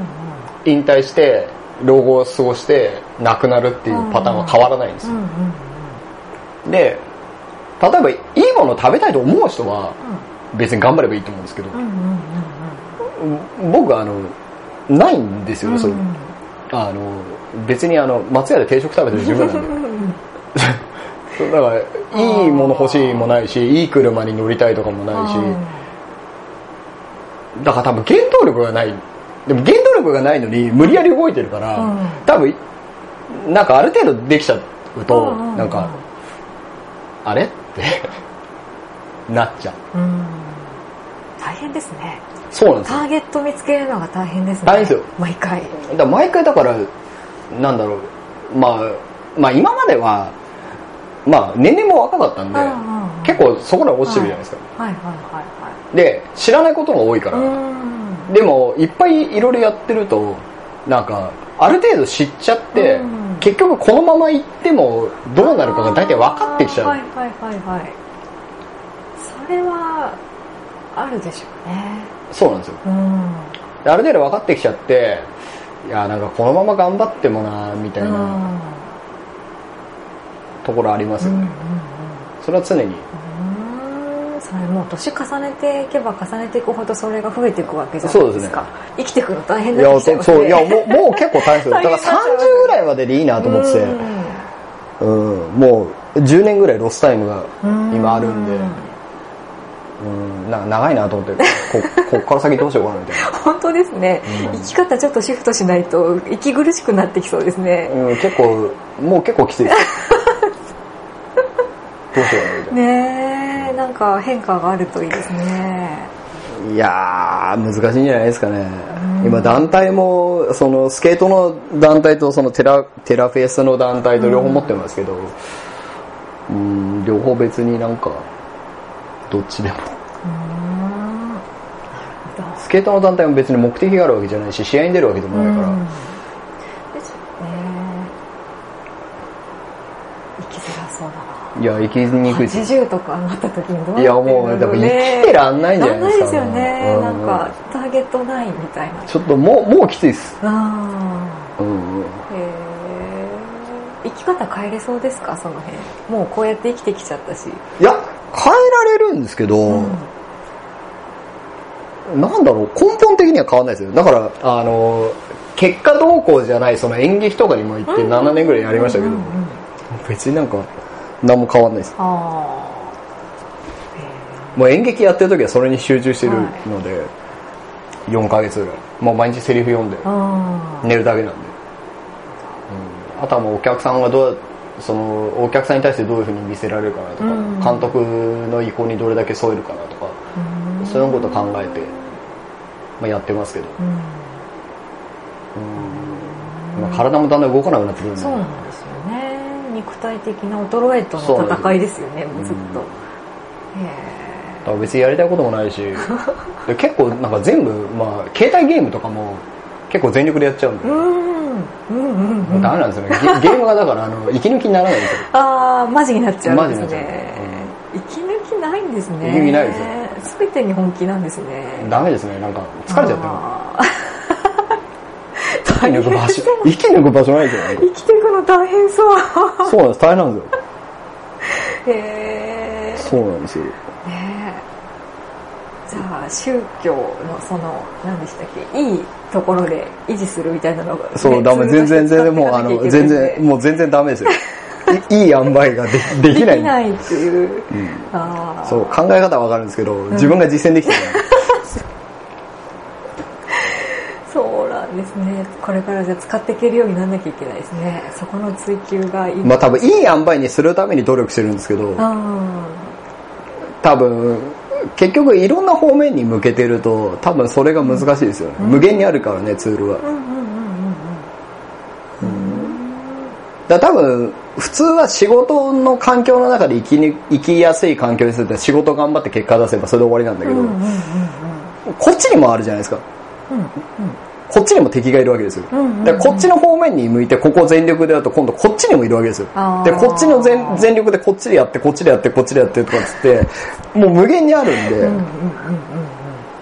引退して老後を過ごして亡くなるっていうパターンは変わらないんですよ。で例えばいいもの食べたいと思う人は別に頑張ればいいと思うんですけど僕はあのないんですよ。ねそう。あの別にあの松屋で定食食べてる十分なんで。だからいいもの欲しいもないしいい車に乗りたいとかもないし。だから多分原動力がない。でも原動力がないのに無理やり動いてるから、うん。多分なんかある程度できちゃうと、うんうんうん。なんかあれ？って なっちゃう。うん大変ですね。そうなんですよ。ターゲット見つけるのが大変ですね。大変ですよ。毎回。だ毎回だからなんだろう。まあまあ今まではまあ年齢も若かったんで、うんうんうん。結構そこら落ちてるじゃないですか、はい。はい。はい。はで知らないことが多いから、でもいっぱいいろいろやってるとなんかある程度知っちゃって、うん結局このまま行ってもどうなるかが大体分かってきちゃう、はいはいはいはい。それはあるでしょうね。そうなんですよ。うん。である程度分かってきちゃっていやなんかこのまま頑張ってもなみたいなところありますよね、うんうんそれは常に。うんうん。それもう年重ねていけば重ねていくほどそれが増えていくわけじゃないですか。生きていくの大変だってきちゃいますねそういやもうもう結構大変ですよ。だから大変になっちゃう。30ぐらいまででいいなと思ってて、うん、もう10年ぐらいロスタイムがうん。今あるんで、うん、なんか長いなと思ってこ こっから先どうしようかなみたい本当ですね、うん。生き方ちょっとシフトしないと息苦しくなってきそうですね、な、うん、結構もう結構きついです。どうしようかなみたいな、ねえなんか変化があるといいですね。いやー難しいんじゃないですかね、うん。今団体もそのスケートの団体とそのテラテラフェスの団体と両方持ってますけど。うん両方別になんかどっちでも。スケートの団体も別に目的があるわけじゃないし試合に出るわけでもないから、うん。ですよね。生きづらそうだな。いや生きにくい。ですよ80とかなった時にどうなってるんだろうね。いやもうでも生きてらんないんじゃないですからんないですよね、うんなんかターゲットないみたいな。ちょっともうもうきついです、あうんうん、ーへえ生き方変えれそうですか？その辺。もうこうやって生きてきちゃったし、いや変えられるんですけど、うんなんだろう根本的には変わんないですよ。だからあの結果動向じゃないその演劇とかにも行って7年ぐらいやりましたけど、別になんか何も変わんないです。あもう演劇やってる時はそれに集中してるので、4ヶ月ぐらい。もう毎日セリフ読んで寝るだけなんで、うん、あとはもうお客さんがどうそのお客さんに対してどういうふうに見せられるかなとか、うん。監督の意向にどれだけ添えるかなとか、うん。そういうことを考えて、まあ、やってますけど、うん。うん。まあ、体もだんだん動かなくなってくるんで。そうなんですよね。肉体的な衰えとの戦いですよねもうずっと、うんへだから別にやりたいこともないし。で結構なんか全部、まあ、携帯ゲームとかも結構全力でやっちゃうんで、うんダメなんですよね。ゲ ゲームがだからあの息抜きにならないんですよ。ああマジになっちゃうんですマジになっちゃね息抜きないんですね。息抜きないですよ。全てに本気なんですね。ダメですね。なんか疲れちゃってるあー。息抜く場所。息抜く場所ないですよ。ね生きていくの大変そう。そうなんです。大変なんですよ。へえそうなんですよじゃあ宗教のその何でしたっけいいところで維持するみたいなのが、ね、そう、ダメ、全然、全然、もう、あの、全然、もう全然ダメですよ。い いい塩梅がでできない。できないっていう、うん。ああそう、考え方はわかるんですけど、自分が実践できてない。そうなんですね。これからじゃあ使っていけるようにならなきゃいけないですね。そこの追求がいい。まあ多分、いい塩梅にするために努力してるんですけど、あ多分、結局いろんな方面に向けてると、多分それが難しいですよね。無限にあるからね、ツールは。だ多分普通は仕事の環境の中で生きに生きやすい環境にするって仕事頑張って結果出せばそれで終わりなんだけど、うんうんうんこっちにもあるじゃないですか。うんこっちにも敵がいるわけですよ、でこっちの方面に向いてここ全力でやると今度こっちにもいるわけですよ。でこっちの全全力でこっちでやってこっちでやってこっちでやってとかっつってもう無限にあるんで、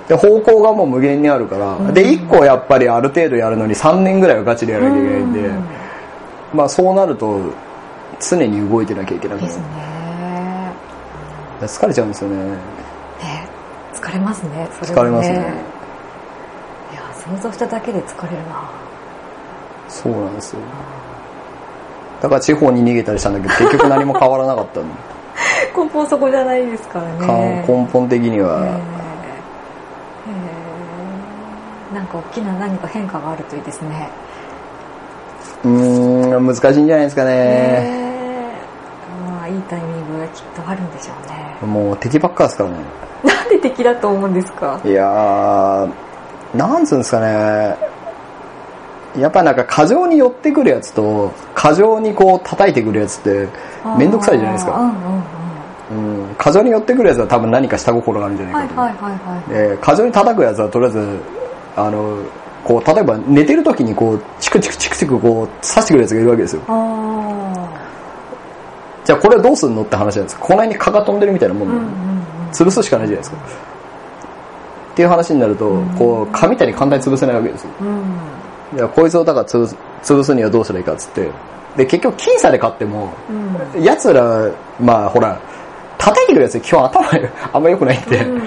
で方向がもう無限にあるから、うん。で1個やっぱりある程度やるのに3年ぐらいはガチでやらなきゃいけないんで、うんまあそうなると常に動いてなきゃいけなくなる。ですね。疲れちゃうんですよね。ね疲れますねそれは疲れますね想像しただけで疲れるな。そうなんですよ。だから地方に逃げたりしたんだけど結局何も変わらなかったんで 根本そこじゃないですからかね根本的には、え。ーえ。ーなんか大きな何か変化があるといいですね。うーん難しいんじゃないですかね、え。ーまあいいタイミングがきっとあるんでしょうね。もう敵ばっかですからね。なんで敵だと思うんですか？いやーなんつうんですかね。やっぱなんか過剰に寄ってくるやつと過剰にこう叩いてくるやつってめんどくさいじゃないですか、うん過剰に寄ってくるやつは多分何か下心があるんじゃなはいいかと、で過剰に叩くやつはとりあえずあのこう例えば寝てる時にこうチクチクチクチクこう刺してくるやつがいるわけですよ。あじゃあこれはどうすんのって話なんです。この辺に蚊が飛んでるみたいなもんん。潰すしかないじゃないですかっていう話になると、こう蚊みたいに簡単に潰せないわけですよ。うん。いやこいつをだから潰す潰すにはどうしたらいいかっつって。で結局僅差で勝ってもうん。奴らまあほら叩いてくるやつ基本頭 あんま良くないんで、うん。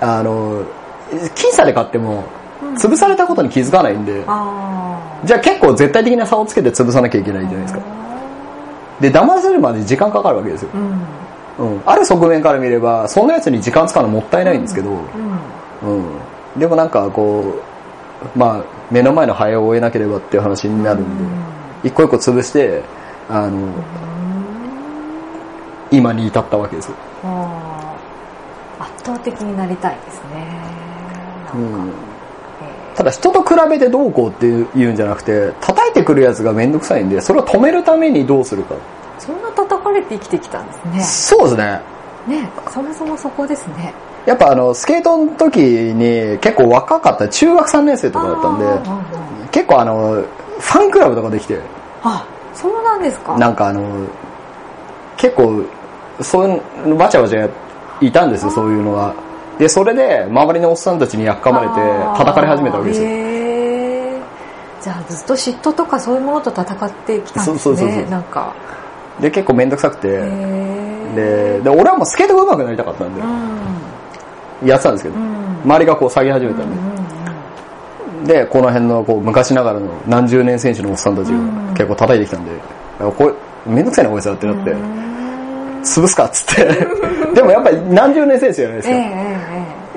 あの僅差で勝ってもうん。潰されたことに気づかないんで、あじゃあ結構絶対的な差をつけて潰さなきゃいけないじゃないですか。で騙せるまで時間かかるわけですよ、うん。うん。うん、ある側面から見ればそんなやつに時間使うのもったいないんですけど、うん。うん、でもなんかこうまあ目の前のハエを追えなければっていう話になるんで、一個一個潰してあの今に至ったわけです。よ、圧倒的になりたいですね。うん、えただ人と比べてどうこうっていうんじゃなくて叩いてくるやつがめんどくさいんでそれを止めるためにどうするか。ーそんな叩かれて生きてきたんですそうですねね。ねそもそもそこですねやっぱあのスケートの時に結構若かった中学3年生とかだったんで結構あのファンクラブとかできて。あそうなんですか。なんかあの結構そういうバチャバチャいたんですよそういうのが。でそれで周りのおっさんたちにやっかまれて叩かれ始めたわけですよ。じゃあずっと嫉妬とかそういうものと戦ってきたんですねそうそうそうそう。なんか。で結構面倒くさくて。でで俺はもうスケートが上手くなりたかったんで。うんやってたんですけどうん。周りがこう下げ始めたんで。でこの辺のこう昔ながらの何十年選手のおっさんたちがうん。結構叩いてきたんでこれめんどくさいなこいつらってなってうん潰すかっつって。でもやっぱり何十年選手じゃないですか、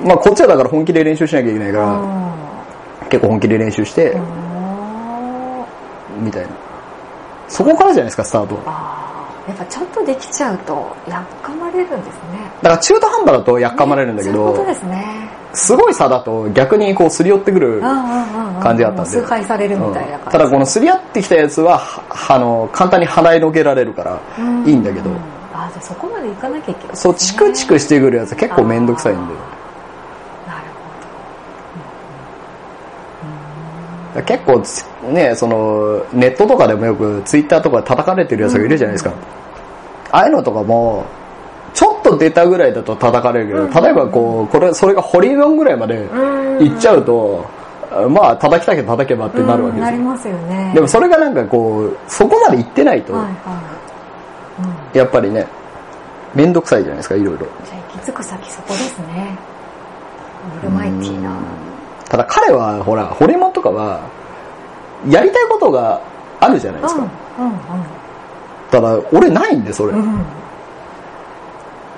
まあこっちはだから本気で練習しなきゃいけないかええら結構本気で練習してうんみたいな。そこからじゃないですかスタートはやっぱちゃんとできちゃうとやっかまれるんですね。だから中途半端だとやっかまれるんだけどそういうことですね。すごい差だと逆にこうすり寄ってくる感感じだったんで崇拝されるみたいな感じ、うん。ただこのすり合ってきたやつははあの簡単に払いのけられるからいいんだけど、うん。あじゃあそこまでいかなきゃいけないね、そうチクチクしてくるやつ結構めんどくさいんで結構つねそのネットとかでもよくツイッターとかで叩かれてるやつがいるじゃないですか、ああいうのとかもちょっと出たぐらいだと叩かれるけど、うん。例えばこうこれそれがホリエモンぐらいまでほどうん。行っちゃうと、まあ叩きたけど叩けばってなるわけですよ、うんなりますよね。でもそれがなんかこうそこまで行ってないと、やっぱりねめんどくさいじゃないですかいろいろ。じゃあ行き着く先そこですね。オールマイティーな。ただ彼はほらホリかはやりたいことがあるじゃないですか、うんうんただ俺ないんでそれ、うん。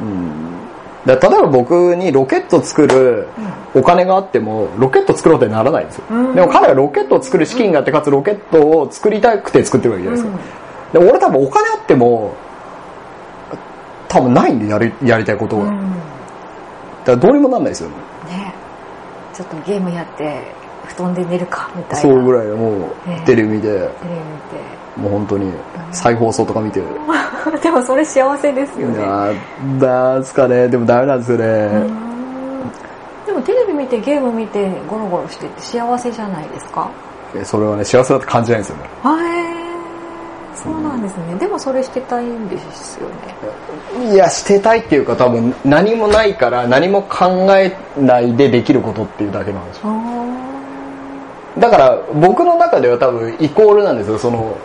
うん。例えば僕にロケット作るお金があってもロケット作ろうってならないんですよ、うん。でも彼はロケットを作る資金があってかつロケットを作りたくて作ってるわけじゃないですか、で俺多分お金あっても多分ないんでやりやりたいことが、うん。だからどうにもなんないですよね。ね。ちょっとゲームやって布団で寝るかみたいなそうぐらいもうテレビ見てテレビもう本当に再放送とか見て見てでもそれ幸せですよねやーなんすかねでもダメなんですよねでもテレビ見てゲーム見てゴロゴロしてって幸せじゃないですかえそれはね幸せだって感じないんですよねはいそうなんですねでもそれしてたいんですよねいやしてたいっていうか多分何もないから何も考えないでできることっていうだけなんですよだから僕の中では多分イコールなんですよ。その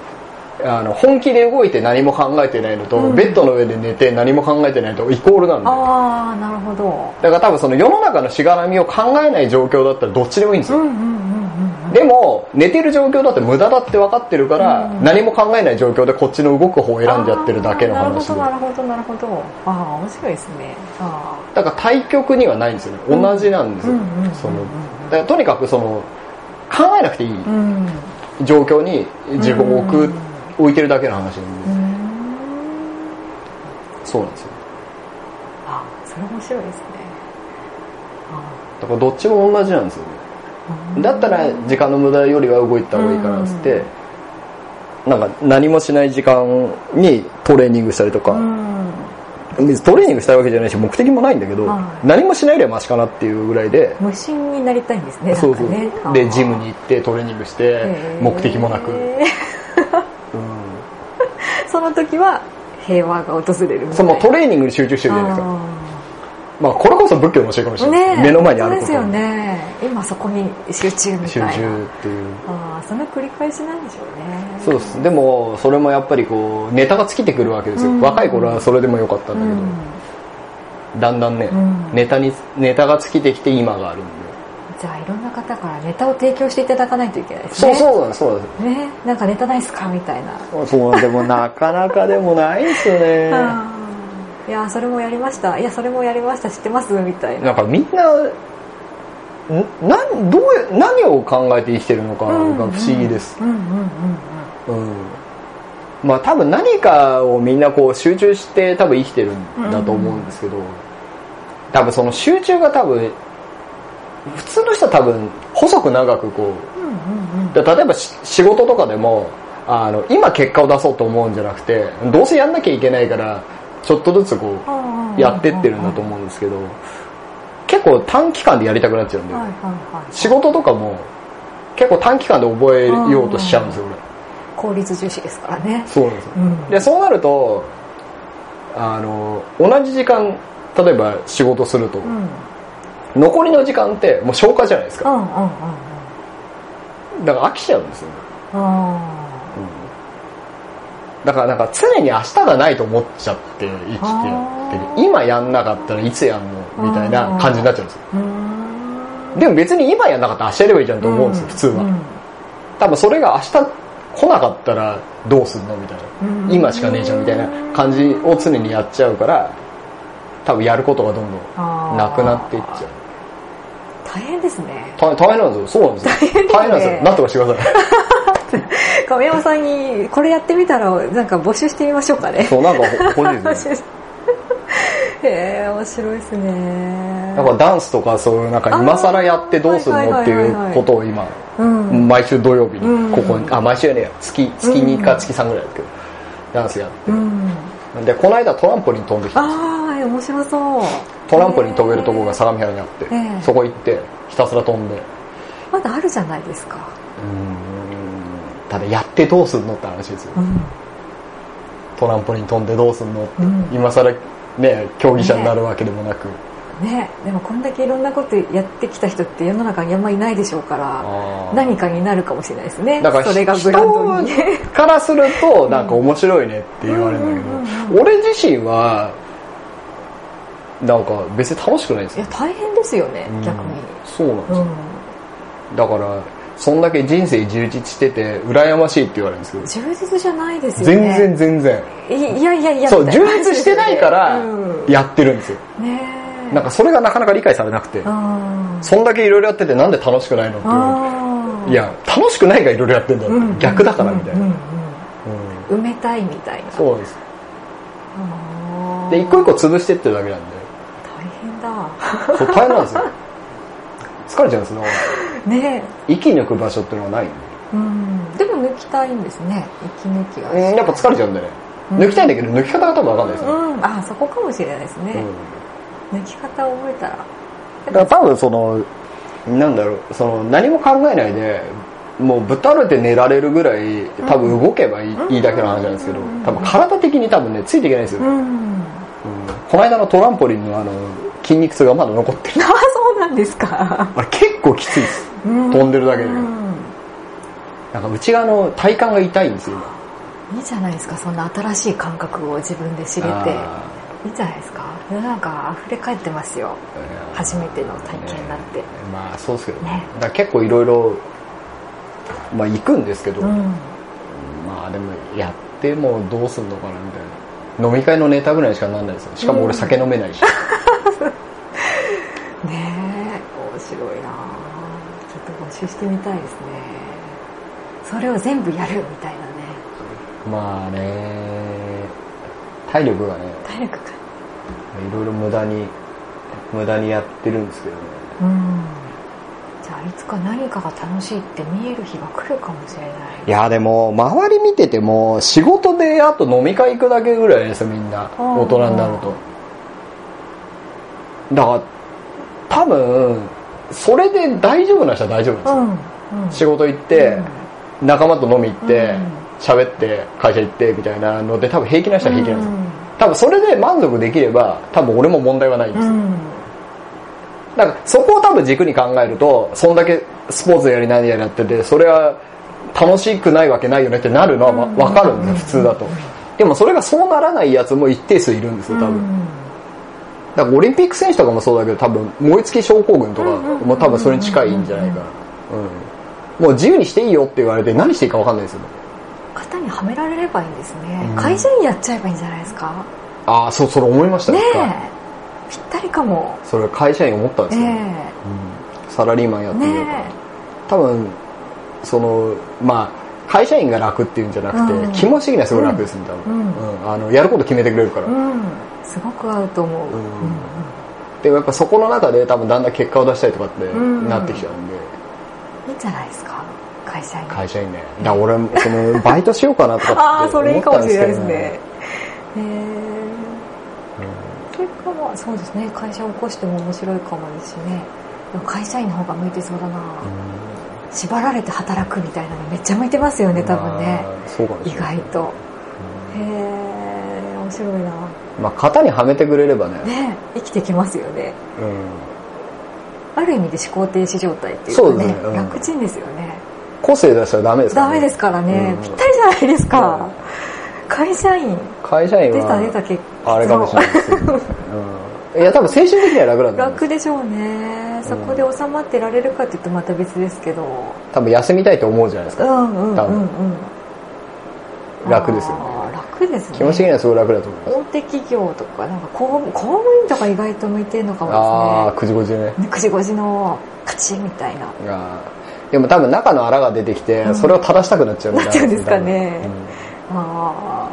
あの本気で動いて何も考えてないのと、うん。ベッドの上で寝て何も考えてないとイコールなんでああなるほど。だから多分その世の中のしがらみを考えない状況だったらどっちでもいいんですよ、うんうんうんうんでも寝てる状況だって無駄だって分かってるから、うん何も考えない状況でこっちの動く方を選んじゃってるだけの話。であーなるほどなるほどなるほど。ああ面白いですね。あだから対極にはないんですよね。同じなんですよ、うんうんうんうん。そのだからとにかくその考えなくていい状況に自分を置く、うん。置いてるだけの話。なんで、うん。そうなんですよ。あそれ面白いですね。あ。だからどっちも同じなんですよね。ーだったら時間の無駄よりは動いた方がいいかなっつって、なんか何もしない時間にトレーニングしたりとか、トレーニングしたいわけじゃないし目的もないんだけど、はい。何もしないよりはマシかなっていうぐらいで、無心になりたいんですねそうそう。ねでジムに行ってトレーニングして目的もなく、うん。その時は平和が訪れるそのトレーニングに集中してるじゃないですかまあこれこそ仏教の教えかもしれないです、ね。目の前にあること。そうですよね。今そこに集中み集たいな。中っていう。ああその繰り返しなんでしょうね。そうです。でもそれもやっぱりこうネタが尽きてくるわけですよ、うん。若い頃はそれでもよかったんだけど、うん。だんだんね、うん。ネタにネタが尽きてきて今があるんで、じゃあいろんな方からネタを提供していただかないといけないですね。そうそうそうです。ねなんかネタないっすか？みたいな。そうでもなかなかでもないですよね いやそれもやりました。いやそれもやりました。知ってます？みたいな。なんかみんな、んなんどうや何を考えて生きてるのかが不思議です。うん。まあ多分何かをみんなこう集中して多分生きてるんだと思うんですけど、多分その集中が多分、普通の人は多分細く長くこう、例えばし仕事とかでも、あの、今結果を出そうと思うんじゃなくて、どうせやんなきゃいけないから、ちょっとずつこう、うんやってってるんだと思うんですけど結構短期間でやりたくなっちゃうんで、はいはいはい仕事とかも結構短期間で覚えようとしちゃうんですよ俺。効率重視ですからね。そうなんですよ。うん。でそうなるとあの同じ時間例えば仕事すると、うん。残りの時間ってもう消化じゃないですか。うんうんうんうん。だから飽きちゃうんですよね、あだからなんか常に明日がないと思っちゃって生きてる今やんなかったらいつやんのみたいな感じになっちゃうんですよ。でも別に今やんなかったら明日やればいいじゃんと思うんですよ、普通は、多分それが明日来なかったらどうすんのみたいな、うん。今しかねえじゃんみたいな感じを常にやっちゃうから多分やることがどんどんなくなっていっちゃう。大変ですね。大大変なんですよ。そうなんですよ。大変ですね。大変なんですよ。なんとかしてください亀山さんにこれやってみたらなんか募集してみましょうかね。そうなんかほ 欲しいですね。へえ面白いですね。やっぱダンスとかそういうなんか今更やってどうするのっていうことを今うん。毎週土曜日うん。にここにあ毎週やね月月2か月3ぐらいだけどダンスやって。うん。でこの間トランポリン飛んできたああ面白そう。トランポリン飛べるところが相模原にあって、ええ。そこ行ってひたすら飛んで。まだあるじゃないですかただやってどうすんのって話ですよ、うん。トランポリン飛んでどうすんのって、うん。今更ね競技者になるわけでもなく、ね。でもこんだけいろんなことやってきた人って世の中にあんまいないでしょうから何かになるかもしれないですね。だからそれがブランドに。人からするとなんか面白いねって言われるんだけど、俺自身はなんか別に楽しくないですよ。いや大変ですよね、うん。逆に。そうなんですよ、うん。だからそんだけ人生充実してて羨ましいって言われるんですけど。充実じゃないですよね。全然全然。いいやいやいや。そう充実してないからうん。やってるんですよ、ねえ。なんかそれがなかなか理解されなくて、うんそんだけいろいろやっててなんで楽しくないのって言われてあー。いや楽しくないからいろいろやってんだよ、うん。逆だからみたいな、うんうんうんうん。埋めたいみたいな。そうです。で一個一個潰してってるだけなんで。大変だ。そう大変なんですよ 疲れちゃうんですね。ね息抜く場所っていうのはないんでうん。でも抜きたいんですね。息抜きがうんやっぱ疲れちゃうんだよね、うん。抜きたいんだけど抜き方が多分分かんないですよ、うん。あそこかもしれないですね、うん。抜き方を覚えたら。だから多分そのなんだろうその何も考えないでもうぶたれて寝られるぐらい多分動けばいい,、うん。いいだけの話なんですけどうん。多分体的に多分ねついていけないんですよ、ううんん。この間のトランポリンのあの筋肉痛がまだ残ってる。あそうなんですか？あれ結構きついです。飛飛んでるだけで。うん。なんか内側の体幹が痛いんですよいいじゃないですかそんな新しい感覚を自分で知れて。今いいじゃないですか。世の中溢れ返ってますよ。初めての体験なんて、まあそうですけど。ね。ねだ結構いろいろまあ行くんですけど、うん。まあでもやってもどうすんのかなみたいな。飲み会のネタぐらいしかなんないですよ。しかも俺酒飲めないし、ねえ。面白いな。ちょっと募集してみたいですね。それを全部やるみたいなね。まあね。体力がね。体力がいろいろ無駄に無駄にやってるんですけどね。うん。じゃあいつか何かが楽しいって見える日が来るかもしれない。いやでも周り見てても仕事であと飲み会行くだけぐらいですよみんな。うん大人になると。だから多分それで大丈夫な人は大丈夫なんですよ、仕事行って、仲間と飲み行ってうん。喋、って会社行ってみたいなので多分平気な人は平気なんですよ、うん。多分それで満足できれば多分俺も問題はないんです。よ、うん。だからそこを多分軸に考えるとそんだけスポーツやり何やりやっててそれは楽しくないわけないよねってなるのは分かるんですよ普通だと。でもそれがそうならないやつも一定数いるんですよ多分、だからオリンピック選手とかもそうだけど多分燃え尽き症候群とかも多分それに近いんじゃないかな、うん、もう自由にしていいよって言われて何していいか分かんないですよ。型にはめられればいいんですね、うん。会社員やっちゃえばいいんじゃないですか？ああそうそれ思いましたねぴったりかも。それ会社員思ったんですよ、ねうん。サラリーマンやってえみようかなね多分そのまあ会社員が楽っていうんじゃなくて、うん。気持ち的にはすごい楽ですね多分、うん。うん。あのやること決めてくれるから、えうんすごく合うと思う、ん。うんうん。でもやっぱそこの中で多分だんだん結果を出したりとかってうんなってきちゃうんで、いいんじゃないですか？会社員会社員ね。だ俺もそのバイトしようかなとかああって それいいかもしれないですね。へえそれかまあそうですね。会社を起こしても面白いかもですしね。でも会社員の方が向いてそうだな、縛られて働くみたいなのめっちゃ向いてますよね多分ね。まあそうかもし意外と。へえ面白いなまあ型にはめてくれればね。ね生きてきますよね。うん。ある意味で思考停止状態っていうかねね。うん。楽ちんですよね。個性出したらダメですからね。ダメですからね、うん。ぴったりじゃないですか、会社員。会社員出たは出た結あれかもしれないですうん、いや多分精神的には楽だと思うんです楽でしょうね。そこで収まってられるかっていうとまた別ですけど。多分休みたいと思うじゃないですか、うんうんうんうん。楽ですよね楽ですね。気持ち的にはすごい楽だと思います。大手企業とかなんか公務公務員とか意外と向いてるのかああも9時5時ねですね。9時5時の勝ちみたいな。あー。でも多分中のあらが出てきて、うん。それを正したくなっちゃうんな。っちゃうんですかね。うん。あ。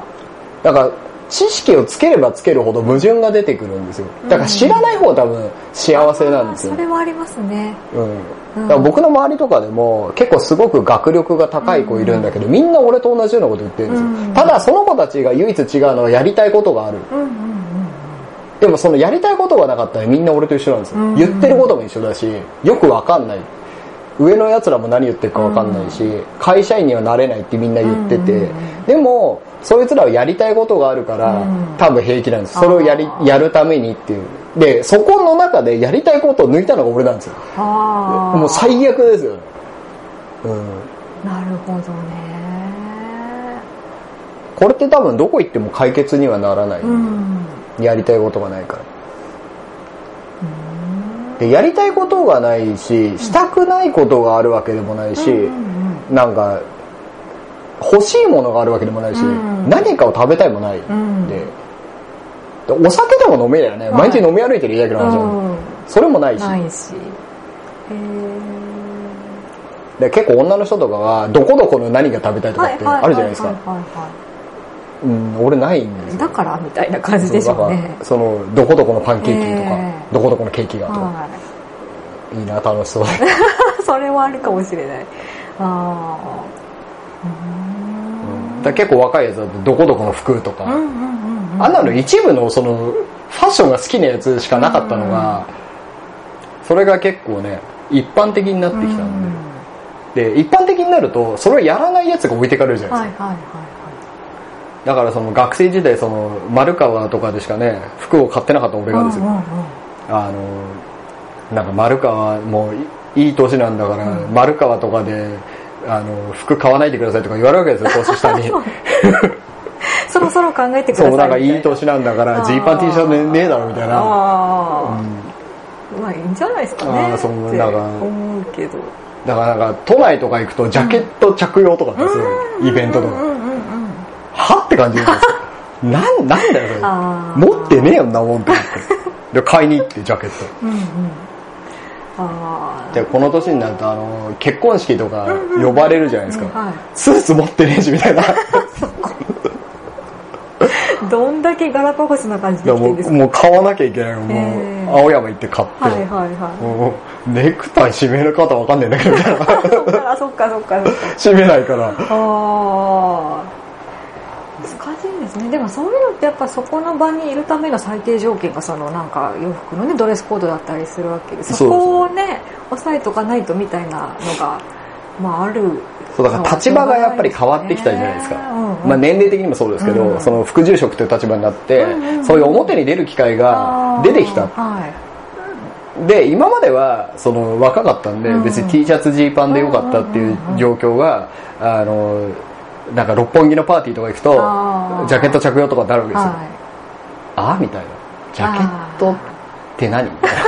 だから知識をつければつけるほど矛盾が出てくるんですよ。だから知らない方が多分幸せなんですよ。そ、れはありますね。うん。うん。だから僕の周りとかでも結構すごく学力が高い子いるんだけど、みんな俺と同じようなこと言ってるんですよ、うんただその子たちが唯一違うのはやりたいことがある。うんうんうん。でもそのやりたいことがなかったらみんな俺と一緒なんですよ、うん言ってることも一緒だしよくわかんない。上の奴らも何言ってるかわかんないし、会社員にはなれないってみんな言ってて、うん。でもそいつらはやりたいことがあるから、うん。多分平気なんです。それをやりやるためにっていう。でそこの中でやりたいことを抜いたのが俺なんですよ。もう最悪ですよね。うん。なるほどね。これって多分どこ行っても解決にはならない、うん。やりたいことがないから。うんでやりたいことがないししたくないことがあるわけでもないし、うんうん。なんか欲しいものがあるわけでもないし、うん。何かを食べたいもない、うん。ででお酒でも飲めりゃね、はい。毎日飲み歩いてるだけの話なの、うん。それもないし。ないし。へで結構女の人とかはどこどこの何が食べたいとかってあるじゃないですか、うん、俺ないんですだからみたいな感じでしょうねそのどこどこのパンケーキとか、えー。どこどこのケーキがとか、はい。いいな楽しそう。で それはあるかもしれない。あだから結構若いやつだとどこどこの服とか、あうんうんうんうん。あんなの一部のそのファッションが好きなやつしかなかったのが、それが結構ね一般的になってきたんで、で一般的になるとそれをやらないやつが置いてかれるじゃないですか、はいはいはいだからその学生時代その丸川とかでしかね服を買ってなかった俺がですよ、うんうんうん。あのなんか丸川もいい年なんだから、丸川とかであの服買わないでくださいとか言われるわけですよ 年下に。そろそろ考えてくださいそうなんかいい年なんだからジーパン T シャツねねえだろみたいな、あうあ、ん。まあいいんじゃないですかね。あーそうなんか思うけど。だからなんか都内とか行くとジャケット着用とかってする、イベントとか、うんうん。うんうんはって感じですよ。なんなんだよそれ。持ってねえよんなもんって思って。で買いに行ってジャケット。うんうんでこの年になるとあの結婚式とか呼ばれるじゃないですか、はい。スーツ持ってねえしみたいな。どんだけガラパゴスな感じでもうもう買わなきゃいけない。のもう青山行って買って、はいはいはもうネクタイ締める方わかんねえんだけどみたいな。いそっかそっかそっか。締めないから。ああですね。でもそういうのってやっぱそこの場にいるための最低条件がそのなんか洋服のねドレスコードだったりするわけでそこをね押さえとかないとみたいなのがまああるそうだから立場がやっぱり変わってきたじゃないですか、うんうんまあ、年齢的にもそうですけど、うんその副住職という立場になって、うんうんうん。そういう表に出る機会が出てきた。はい。で今まではその若かったんで、うん。別に T シャツジーパンでよかったっていう状況が、あのなんか六本木のパーティーとか行くとジャケット着用とかになるわけですよ、はい。あみたいな。ジャケットって何？みたいな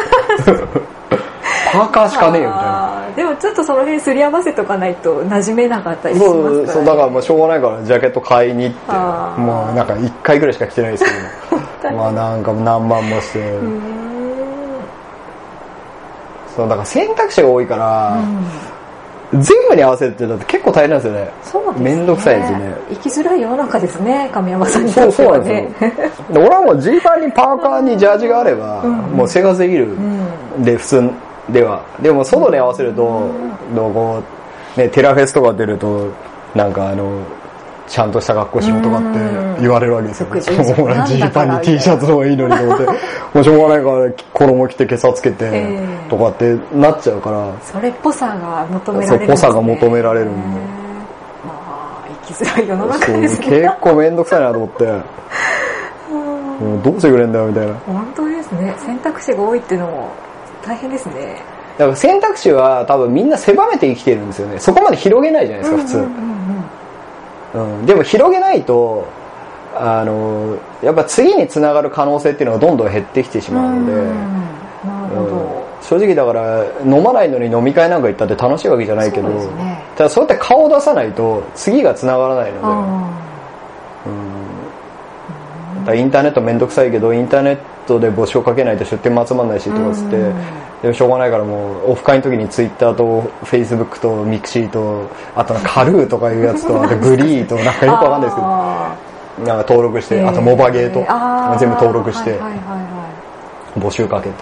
パーカーしかねえよみたいな。でもちょっとその辺すり合わせとかないと馴染めなかったりしますから、ね、そうそうだからもうしょうがないからジャケット買いに行ってもうなんか1回ぐらいしか着てないですけど。まあなんか何万もして、そうだから選択肢が多いから、うん全部に合わせるってだって結構大変なんですよね。そうですね。めんどくさいですね。生きづらい世の中ですね神山さんにとそうってはそうなんですねよ。で俺はもうジーパンにパーカーにジャージがあれば、もう生活できる、うん。で普通では。でも外に合わせると、どうこうねテラフェスとか出るとなんかあのちゃんとした格好しろとかって言われるわけですよ、うん即従もうジーパンに T シャツの方がいいのにと思って。もうしょうがないから衣着て今朝つけてええとかってなっちゃうから、それっぽさが求められるね、そうぽさが求められるんで。まあ生きづらい世の中ですね結構面倒くさいなと思って。もうどうしてくれんだよみたいな。本当ですね。選択肢が多いっていうのも大変ですね。だから選択肢は多分みんな狭めて生きてるんですよね。そこまで広げないじゃないですか普通、うんうんうん。うんうん、でも広げないとあのやっぱ次につながる可能性っていうのがどんどん減ってきてしまうので、正直だから飲まないのに飲み会なんか行ったって楽しいわけじゃないけどね。ただそうやって顔を出さないと次がつながらないので、インターネットめんどくさいけどインターネットで募集をかけないと出店も集まんないしとかっつって、うん。でもしょうがないからもうオフ会の時にツイッターとフェイスブックと mixi とあとカルーとかいうやつとあと GREE となんかよくわかんないですけどあなんか登録して、ーあとモバゲーとあー。全部登録してはいはいはいはい募集かけて。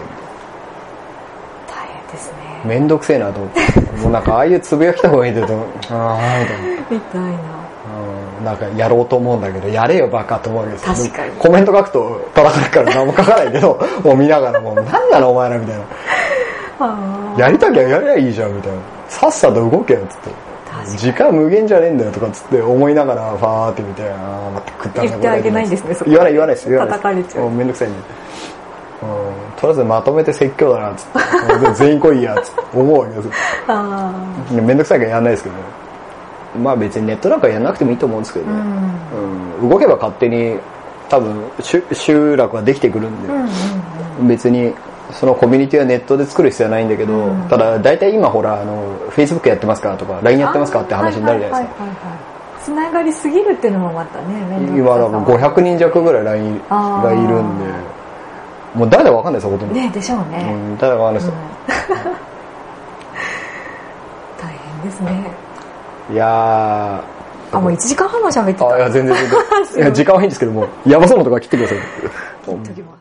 大変ですね。めんどくせえなと思って。もうなんかああいうつぶやいた方がいいんだとああみたいな。みたいな。うんなんかやろうと思うんだけどやれよバカと思うわけです。よ確かに。コメント書くと叩かれるから何も書かないけど もう見ながらもう何なのお前らみたいな。あやりたきゃやりゃいいじゃんみたいな。さっさと動けよっつって。時間無限じゃねえんだよとかっつって思いながらファーって見てああまた食った言ってあげないんですね言わない言わないです言わないれちゃう。もめんどくさいんで。うん。とりあえずまとめて説教だなっつって。全員来いやっつって思うわけです。よめんどくさいからやんないですけどねまあ別にネットなんかやんなくてもいいと思うんですけどね、ん。うん。動けば勝手に多分集集落ができてくるんで、うんうんうん。別にそのコミュニティはネットで作る必要はないんだけど、うん。ただ大体今ほらあの Facebook やってますかとか LINE やってますかって話になるじゃないですか、かつながりすぎるっていうのもまたね今だか。ら500人弱ぐらい LINE がいるんで。もう誰だかわかんないですよほとんど、ねでしょううね、ん、誰だかわかんないですよ、大変ですねいやあもう1時間半も喋ってーあいたや全然全然。い。や時間はいいんですけどもやばそうなとこは切ってください。切っときます